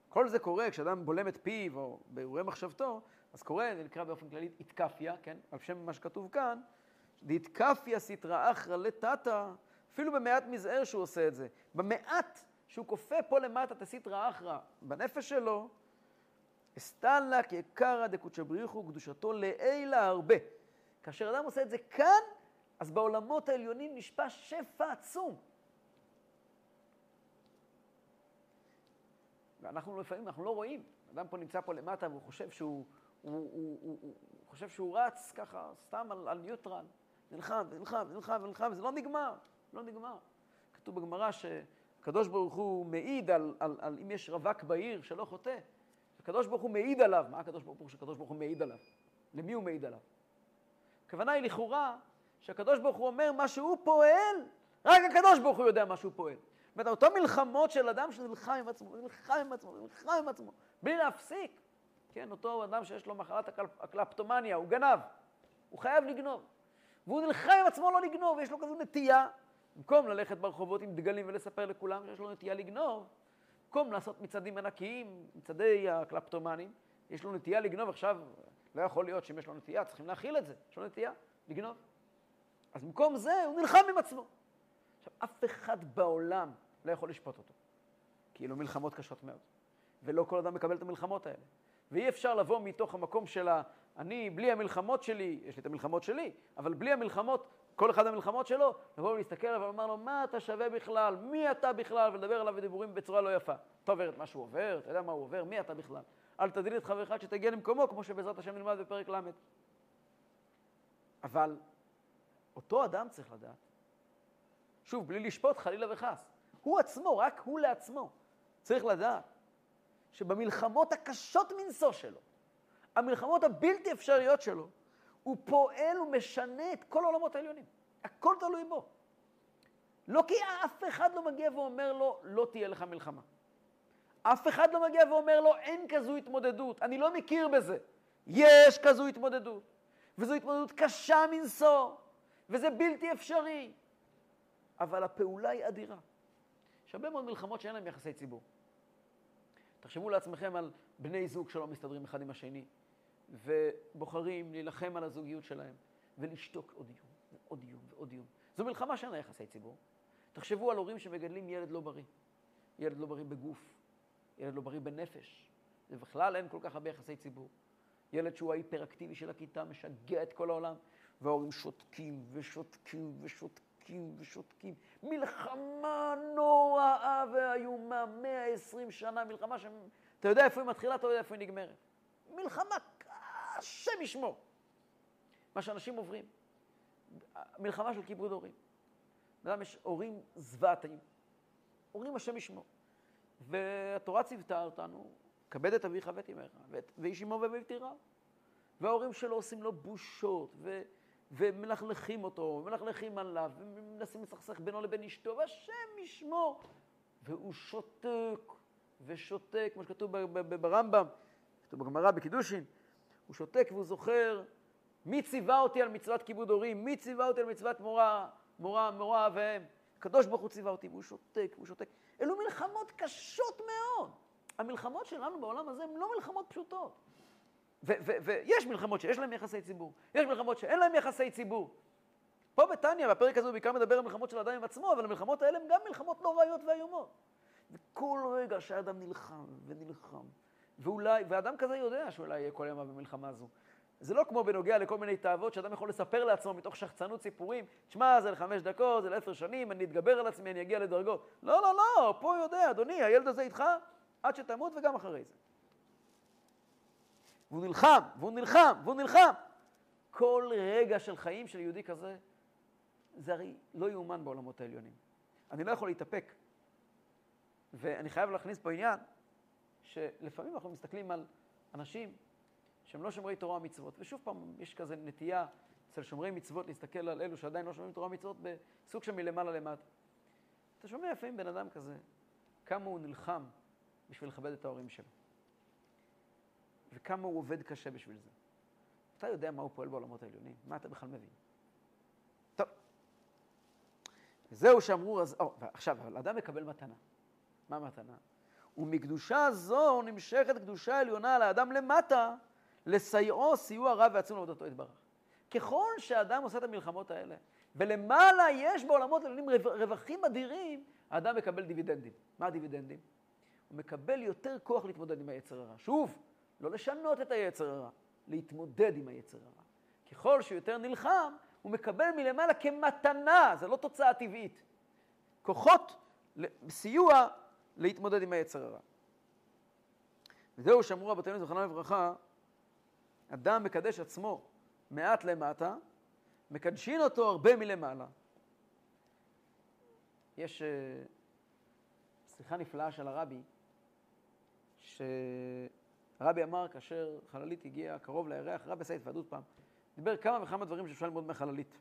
כל זה קורה כשאדם בולם את פיו או באירועי מחשבתו, אז קורה, זה נקרא באופן כללי התקפיה, כן? על שם מה שכתוב כאן, דהתקפיה סטרא אחרא לטאטא, אפילו במעט מזער שהוא עושה את זה. במעט שהוא כופה פה למטה תסיטרא אחרא בנפש שלו, אסתלא כקרא דקודשא בריחו קדושתו לעילה הרבה. כאשר אדם עושה את זה כאן, אז בעולמות העליונים נשפע שפע עצום. ואנחנו לפעמים, אנחנו לא רואים. אדם פה נמצא פה למטה והוא חושב שהוא, הוא, הוא, הוא, הוא, הוא חושב שהוא רץ ככה סתם על, על ניוטרל. נלחם ונלחם ונלחם ונלחם, וזה לא נגמר, לא נגמר. כתוב בגמרא שהקדוש ברוך הוא מעיד על, על, על אם יש רווק בעיר שלא חוטא. הקדוש ברוך הוא מעיד עליו. מה הקדוש ברוך הוא שהקדוש ברוך הוא מעיד עליו? למי הוא מעיד עליו? הכוונה היא לכאורה שהקדוש ברוך הוא אומר מה שהוא פועל, רק הקדוש ברוך הוא יודע מה שהוא פועל. זאת אומרת, אותו מלחמות של אדם שנלחם עם עצמו, נלחם עם עצמו, נלחם עם עצמו, בלי להפסיק. כן, אותו אדם שיש לו מחלת הקלפטומניה, הוא גנב, הוא חייב לגנוב. והוא נלחם עם עצמו לא לגנוב, ויש לו כזו נטייה, במקום ללכת ברחובות עם דגלים ולספר לכולם שיש לו נטייה לגנוב, במקום לעשות מצעדים ענקיים, מצעדי הקלפטומנים, יש לו נטייה לגנוב עכשיו, לא יכול להיות שאם יש לו נטייה, צריכים להכיל את זה, יש לו נטייה לגנוב. אז במקום זה, הוא נלחם עם עצמו. עכשיו, אף אחד בעולם לא יכול לשפוט אותו, כי אלו מלחמות קשות מאוד, ולא כל אדם מקבל את המלחמות האלה. ואי אפשר לבוא מתוך המקום של ה... אני, בלי המלחמות שלי, יש לי את המלחמות שלי, אבל בלי המלחמות, כל אחד המלחמות שלו, לבוא ולהסתכל עליו ולומר לו, מה אתה שווה בכלל? מי אתה בכלל? ולדבר עליו בדיבורים בצורה לא יפה. אתה עובר את מה שהוא עובר, אתה יודע מה הוא עובר, מי אתה בכלל? אל תדין את חברך שתגיע למקומו, כמו שבעזרת השם נלמד בפרק ל'. אבל אותו אדם צריך לדעת שוב, בלי לשפוט חלילה וחס. הוא עצמו, רק הוא לעצמו, צריך לדעת שבמלחמות הקשות מנשוא שלו, המלחמות הבלתי אפשריות שלו, הוא פועל ומשנה את כל העולמות העליונים. הכל תלוי בו. לא כי אף אחד לא מגיע ואומר לו, לא תהיה לך מלחמה. אף אחד לא מגיע ואומר לו, אין כזו התמודדות, אני לא מכיר בזה. יש כזו התמודדות, וזו התמודדות קשה מנשוא, וזה בלתי אפשרי. אבל הפעולה היא אדירה. יש הרבה מאוד מלחמות שאין להן יחסי ציבור. תחשבו לעצמכם על בני זוג שלא מסתדרים אחד עם השני, ובוחרים להילחם על הזוגיות שלהם, ולשתוק עוד איום, ועוד איום, ועוד איום. זו מלחמה שאין לה יחסי ציבור. תחשבו על הורים שמגדלים ילד לא בריא. ילד לא בריא בגוף, ילד לא בריא בנפש. זה בכלל אין כל כך הרבה יחסי ציבור. ילד שהוא ההיפראקטיבי של הכיתה, משגע את כל העולם, וההורים שותקים ושותקים ושותקים ושותקים. מלחמה נוראה ואיומה, 120 שנה, מלחמה שאתה יודע איפה היא מתחילה, אתה יודע איפה היא נגמרת. מלחמה קשה משמו. מה שאנשים עוברים. מלחמה של כיבוד הורים. אדם יש הורים זוועתיים. הורים השם ישמו. והתורה ציוותה אותנו, כבד את אביך ואת אמך, ואיש אמו ואביו תיראו. וההורים שלו עושים לו בושות, ו, ומלכלכים אותו, ומלכלכים עליו, ומנסים לסכסך בינו לבין אשתו, והשם ישמור. והוא שותק, ושותק, כמו שכתוב ברמב"ם, כתוב בגמרא בקידושין, הוא שותק והוא זוכר מי ציווה אותי על מצוות כיבוד הורים, מי ציווה אותי על מצוות מורה, מורה, מורה ואם. הקדוש ברוך הוא ציווה אותי, והוא שותק, והוא שותק. אלו מלחמות קשות מאוד. המלחמות שלנו בעולם הזה הן לא מלחמות פשוטות. ויש מלחמות שיש להן יחסי ציבור, יש מלחמות שאין להן יחסי ציבור. פה בתניא, בפרק הזה הוא בעיקר מדבר על מלחמות של אדם עם עצמו, אבל המלחמות האלה הן גם מלחמות נוראיות ואיומות. וכל רגע שאדם נלחם ונלחם, ואולי, ואדם כזה יודע שאולי יהיה כל ימיו במלחמה הזו. זה לא כמו בנוגע לכל מיני תאוות שאדם יכול לספר לעצמו מתוך שחצנות סיפורים, תשמע, זה לחמש דקות, זה לעשר שנים, אני אתגבר על עצמי, אני אגיע לדרגות. לא, לא, לא, פה יודע, אדוני, הילד הזה איתך עד שתמות וגם אחרי זה. והוא נלחם, והוא נלחם, והוא נלחם. כל רגע של חיים של יהודי כזה, זה הרי לא יאומן בעולמות העליונים. אני לא יכול להתאפק. ואני חייב להכניס פה עניין, שלפעמים אנחנו מסתכלים על אנשים שהם לא שומרי תורה ומצוות, ושוב פעם, יש כזה נטייה אצל שומרי מצוות להסתכל על אלו שעדיין לא שומרים תורה ומצוות בסוג של מלמעלה למטה. אתה שומע לפעמים בן אדם כזה, כמה הוא נלחם בשביל לכבד את ההורים שלו. וכמה הוא עובד קשה בשביל זה. אתה יודע מה הוא פועל בעולמות העליונים? מה אתה בכלל מבין? טוב. זהו שאמרו, אז... או, עכשיו, אבל אדם מקבל מתנה. מה מתנה? ומקדושה זו נמשכת קדושה עליונה לאדם למטה, לסייעו סיוע רב ועצום לעבודתו יתברך. ככל שאדם עושה את המלחמות האלה, ולמעלה יש בעולמות העליונים רווחים אדירים, האדם מקבל דיבידנדים. מה הדיבידנדים? הוא מקבל יותר כוח להתמודד עם היצר הרע. שוב, לא לשנות את היצר הרע, להתמודד עם היצר הרע. ככל שהוא יותר נלחם, הוא מקבל מלמעלה כמתנה, זה לא תוצאה טבעית. כוחות, סיוע להתמודד עם היצר הרע. וזהו שאמרו רבותינו זכרונם לברכה, אדם מקדש עצמו מעט למטה, מקדשין אותו הרבה מלמעלה. יש שיחה נפלאה של הרבי, שהרבי אמר כאשר חללית הגיעה קרוב לירח, רבי עשה התוועדות פעם, דיבר כמה וכמה דברים שאפשר ללמוד מחללית.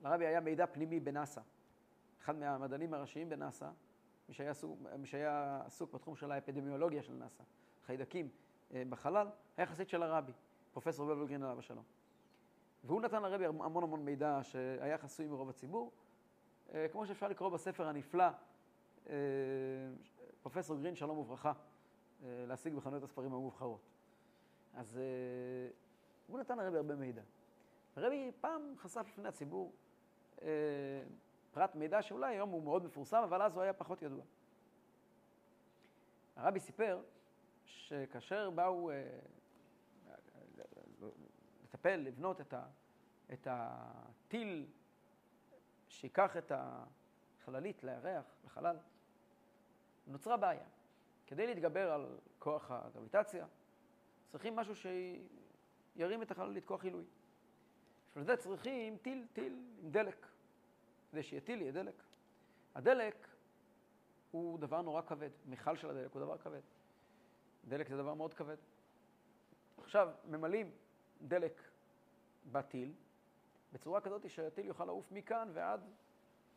לרבי היה מידע פנימי בנאסא, אחד מהמדענים הראשיים בנאסא, מי מי שהיה עסוק בתחום של האפידמיולוגיה של נאסא, חיידקים אה, בחלל, היה חסיד של הרבי, פרופסור ולבלגרין עליו השלום. והוא נתן לרבי המון המון מידע שהיה חסוי מרוב הציבור, אה, כמו שאפשר לקרוא בספר הנפלא, אה, פרופסור גרין, שלום וברכה, להשיג בחנויות הספרים המובחרות. אז הוא נתן לרבי הרבה מידע. הרבי פעם חשף לפני הציבור פרט מידע שאולי היום הוא מאוד מפורסם, אבל אז הוא היה פחות ידוע. הרבי סיפר שכאשר באו אה, לטפל, לבנות את, הטיל שיקח את החללית לירח, לחלל, נוצרה בעיה. כדי להתגבר על כוח הגרביטציה, צריכים משהו שירים את החללית, כוח עילוי. בשביל זה צריכים טיל, טיל עם דלק. כדי שיהיה טיל, יהיה דלק. הדלק הוא דבר נורא כבד, מיכל של הדלק הוא דבר כבד. דלק זה דבר מאוד כבד. עכשיו, ממלאים דלק בטיל, בצורה כזאת שהטיל יוכל לעוף מכאן ועד,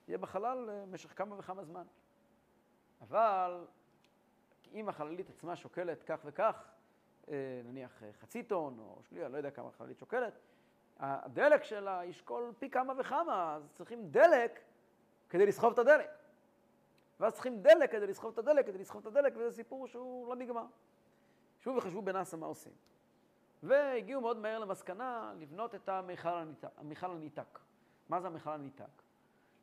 יהיה בחלל במשך כמה וכמה זמן. אבל אם החללית עצמה שוקלת כך וכך, אה, נניח אה, חצי טון או שלי, אני לא יודע כמה החללית שוקלת, הדלק שלה ישקול פי כמה וכמה, אז צריכים דלק כדי לסחוב את הדלק. ואז צריכים דלק כדי לסחוב את הדלק, כדי לסחוב את הדלק, וזה סיפור שהוא לא נגמר. שוב וחשבו בנאסא מה עושים. והגיעו מאוד מהר למסקנה לבנות את המכל הניתק. מה זה המכל הניתק?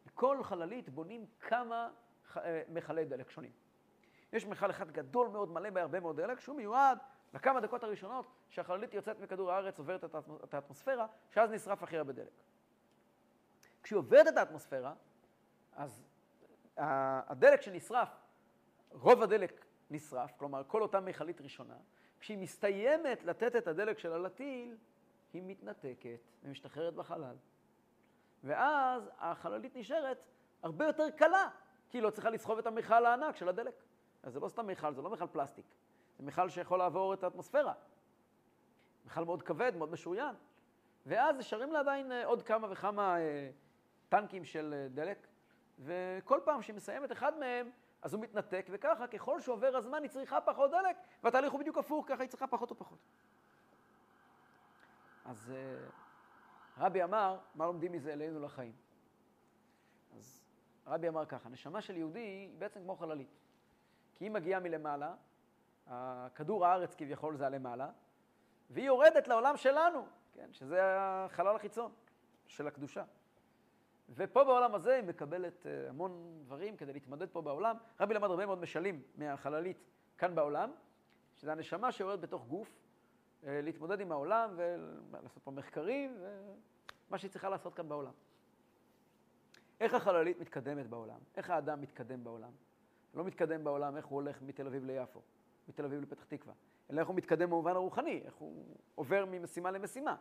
לכל חללית בונים כמה אה, מכלי דלק שונים. יש מכל אחד גדול מאוד, מלא בהרבה מאוד דלק, שהוא מיועד לכמה דקות הראשונות שהחללית יוצאת מכדור הארץ, עוברת את האטמוספירה, שאז נשרף הכי הרבה דלק. כשהיא עוברת את האטמוספירה, אז הדלק שנשרף, רוב הדלק נשרף, כלומר כל אותה מכלית ראשונה, כשהיא מסתיימת לתת את הדלק שלה לטיל, היא מתנתקת ומשתחררת בחלל. ואז החללית נשארת הרבה יותר קלה, כי היא לא צריכה לסחוב את המכל הענק של הדלק. אז זה לא סתם מכל, זה לא מכל פלסטיק. זה מכל שיכול לעבור את האטמוספירה. מכל מאוד כבד, מאוד משוריין. ואז נשארים לה עדיין אה, עוד כמה וכמה אה, טנקים של אה, דלק, וכל פעם שהיא מסיימת אחד מהם, אז הוא מתנתק, וככה ככל שעובר הזמן היא צריכה פחות דלק, והתהליך הוא בדיוק הפוך, ככה היא צריכה פחות ופחות. אז רבי אמר, מה לומדים מזה אלינו לחיים? אז רבי אמר ככה, נשמה של יהודי היא בעצם כמו חללית. כי היא מגיעה מלמעלה, כדור הארץ כביכול זה הלמעלה, והיא יורדת לעולם שלנו, כן, שזה החלל החיצון של הקדושה. ופה בעולם הזה היא מקבלת אה, המון דברים כדי להתמודד פה בעולם. רבי למד הרבה מאוד משלים מהחללית כאן בעולם, שזה הנשמה שיורדת בתוך גוף, אה, להתמודד עם העולם ולעשות פה מחקרים ומה שהיא צריכה לעשות כאן בעולם. איך החללית מתקדמת בעולם? איך האדם מתקדם בעולם? לא מתקדם בעולם איך הוא הולך מתל אביב ליפו, מתל אביב לפתח תקווה, אלא איך הוא מתקדם במובן הרוחני, איך הוא עובר ממשימה למשימה.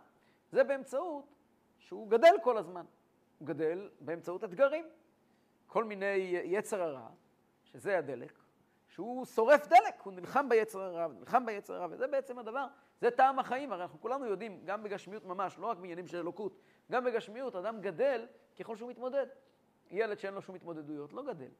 זה באמצעות שהוא גדל כל הזמן. הוא גדל באמצעות אתגרים. כל מיני יצר הרע, שזה הדלק, שהוא שורף דלק, הוא נלחם ביצר הרע, נלחם ביצר הרע, וזה בעצם הדבר, זה טעם החיים, הרי אנחנו כולנו יודעים, גם בגשמיות ממש, לא רק בעניינים של אלוקות, גם בגשמיות אדם גדל ככל שהוא מתמודד. ילד שאין לו שום התמודדויות לא גדל,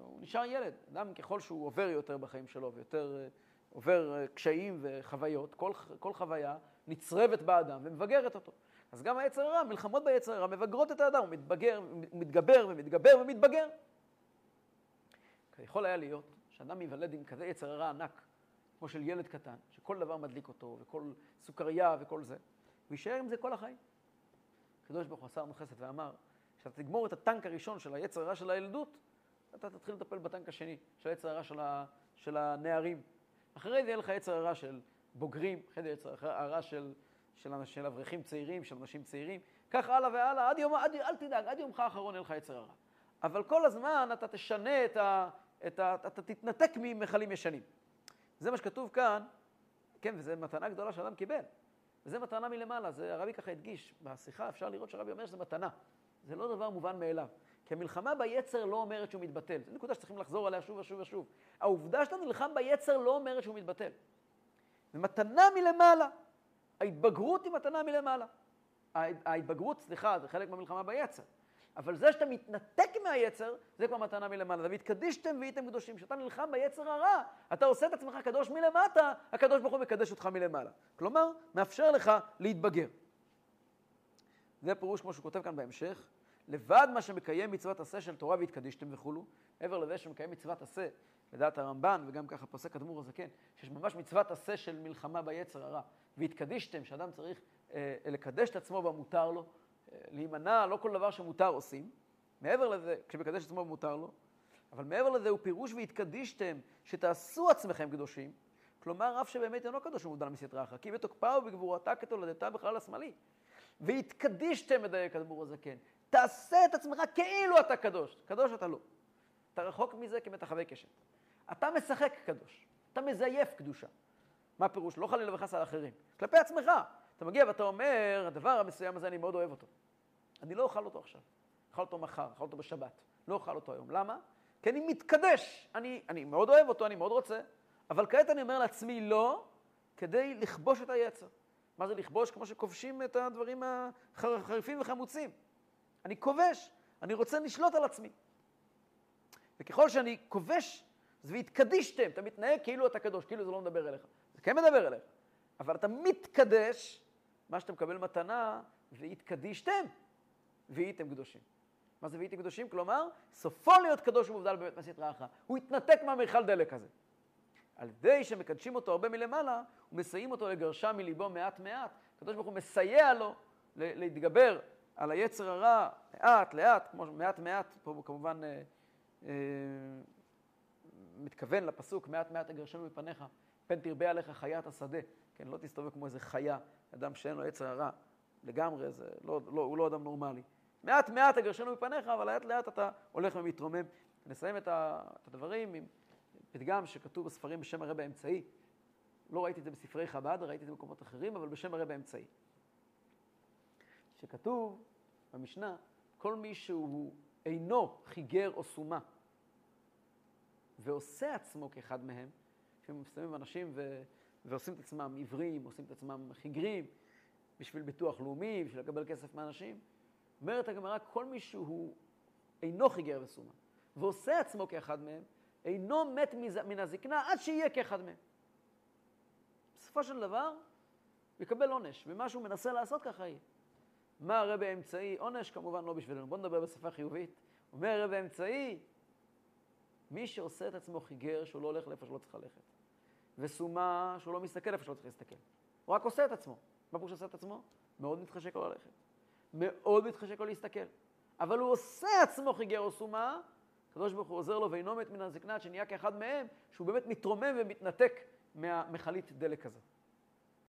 הוא נשאר ילד. אדם ככל שהוא עובר יותר בחיים שלו ויותר אה, עובר אה, קשיים וחוויות, כל, כל חוויה נצרבת באדם ומבגרת אותו. אז גם היצר הרע, מלחמות ביצר הרע מבגרות את האדם, הוא מתבגר, מתגבר ומתגבר ומתבגר. יכול היה להיות שאדם ייוולד עם כזה יצר הרע ענק, כמו של ילד קטן, שכל דבר מדליק אותו, וכל סוכריה וכל זה, ויישאר עם זה כל החיים. הקדוש ברוך הוא עשה לנו חסד ואמר, כשאתה תגמור את הטנק הראשון של היצר הרע של הילדות, אתה תתחיל לטפל בטנק השני, של היצר הרע של, ה, של הנערים. אחרי זה יהיה לך יצר הרע של בוגרים, אחרי זה יצר הרע של, של, של אברכים צעירים, של אנשים צעירים, כך הלאה והלאה, עד יום, עד, אל תדאג, עד יומך האחרון יהיה לך יצר הרע. אבל כל הזמן אתה תשנה את ה... את ה אתה תתנתק ממכלים ישנים. זה מה שכתוב כאן, כן, וזו מתנה גדולה שאדם קיבל. וזו מתנה מלמעלה, זה הרבי ככה הדגיש. בשיחה אפשר לראות שהרבי אומר שזה מתנה. זה לא דבר מובן מאליו. כי המלחמה ביצר לא אומרת שהוא מתבטל. זו נקודה שצריכים לחזור עליה שוב ושוב ושוב. העובדה שאתה נלחם ביצר לא אומרת שהוא מתבטל. זה מתנה מלמעלה. ההתבגרות היא מתנה מלמעלה. ההתבגרות, סליחה, זה חלק מהמלחמה ביצר. אבל זה שאתה מתנתק מהיצר, זה כבר מתנה מלמעלה. והתקדישתם והייתם קדושים. כשאתה נלחם ביצר הרע, אתה עושה את עצמך קדוש מלמטה, הקדוש ברוך הוא מקדש אותך מלמעלה. כלומר, מאפשר לך להתבגר. זה פירוש כמו שהוא כותב כאן בהמשך, לבד מה שמקיים מצוות עשה של תורה והתקדישתם וכולו, מעבר לזה שמקיים מצוות עשה, לדעת הרמב"ן, וגם ככה פוסק אדמו"ר הזקן, שיש ממש מצוות עשה של מלחמה ביצר הרע, והתקדישתם, שאדם צריך אה, לקדש את עצמו במותר לו, אה, להימנע, לא כל דבר שמותר עושים, מעבר לזה, כשמקדש את עצמו במותר לו, אבל מעבר לזה הוא פירוש והתקדישתם, שתעשו עצמכם קדושים, כלומר, אף שבאמת אינו קדוש ומודע למסייתרעך, כי בתוקפה ובגבורתה כתולדתה בחלל השמאלי. והתקדישתם, מדייק אדמו"ר הזקן. תעשה את עצמך כאילו אתה קדוש. קדוש אתה לא. אתה רחוק מזה כמתחווי קשת. אתה משחק קדוש. אתה מזייף קדושה. מה הפירוש? לא חלילה וחס על אחרים. כלפי עצמך. אתה מגיע ואתה אומר, הדבר המסוים הזה, אני מאוד אוהב אותו. אני לא אוכל אותו עכשיו. אוכל אותו מחר, אוכל אותו בשבת, לא אוכל אותו היום. למה? כי אני מתקדש, אני, אני מאוד אוהב אותו, אני מאוד רוצה, אבל כעת אני אומר לעצמי לא, כדי לכבוש את היצר. מה זה לכבוש? כמו שכובשים את הדברים החריפים וחמוצים. אני כובש, אני רוצה לשלוט על עצמי. וככל שאני כובש, אז והתקדישתם, אתה מתנהג כאילו אתה קדוש, כאילו זה לא מדבר אליך. זה כן מדבר אליך, אבל אתה מתקדש, מה שאתה מקבל מתנה, והתקדישתם, והייתם קדושים. מה זה והייתם קדושים? כלומר, סופו להיות קדוש ומובדל בבית מסית רעך. הוא התנתק מהמיכל דלק הזה. על ידי שמקדשים אותו הרבה מלמעלה, ומסייעים אותו לגרשה מליבו מעט מעט. הקדוש ברוך הוא מסייע לו להתגבר על היצר הרע לאט לאט, כמו מעט מעט, פה הוא כמובן אה, אה, מתכוון לפסוק, מעט מעט אגרשנו מפניך, פן תרבה עליך חיית השדה. כן, לא תסתובב כמו איזה חיה, אדם שאין לו יצר הרע, לגמרי, זה לא, לא, הוא לא אדם נורמלי. מעט מעט אגרשנו מפניך, אבל לאט לאט אתה הולך ומתרומם. נסיים את הדברים עם פתגם שכתוב בספרים בשם הרב האמצעי. לא ראיתי את זה בספרי חב"ד, ראיתי את זה במקומות אחרים, אבל בשם הרב האמצעי. שכתוב במשנה, כל מי שהוא אינו חיגר או סומה, ועושה עצמו כאחד מהם, שמים אנשים ו... ועושים את עצמם עיוורים, עושים את עצמם חיגרים, בשביל ביטוח לאומי, בשביל לקבל כסף מאנשים. אומרת הגמרא, כל מי שהוא אינו חיגר וסומה, ועושה עצמו כאחד מהם, אינו מת מן הזקנה עד שיהיה כאחד מהם. בסופו של דבר, יקבל עונש, ומה שהוא מנסה לעשות ככה יהיה. מה הרבי האמצעי? עונש כמובן לא בשבילנו. בואו נדבר בשפה חיובית. אומר הרבי האמצעי, מי שעושה את עצמו חיגר שהוא לא הולך לאיפה שלא צריך ללכת, וסומה שהוא לא מסתכל איפה שלא צריך להסתכל. הוא רק עושה את עצמו. מה פירוש עושה את עצמו? מאוד מתחשק לו ללכת. מאוד מתחשק לו להסתכל. אבל הוא עושה עצמו חיגר או סומה, הקדוש ברוך הוא עוזר לו ואינו מת מן הזקנה, שנהיה כאחד מהם, שהוא באמת מתרומם ומתנתק מהמכלית דלק הזאת.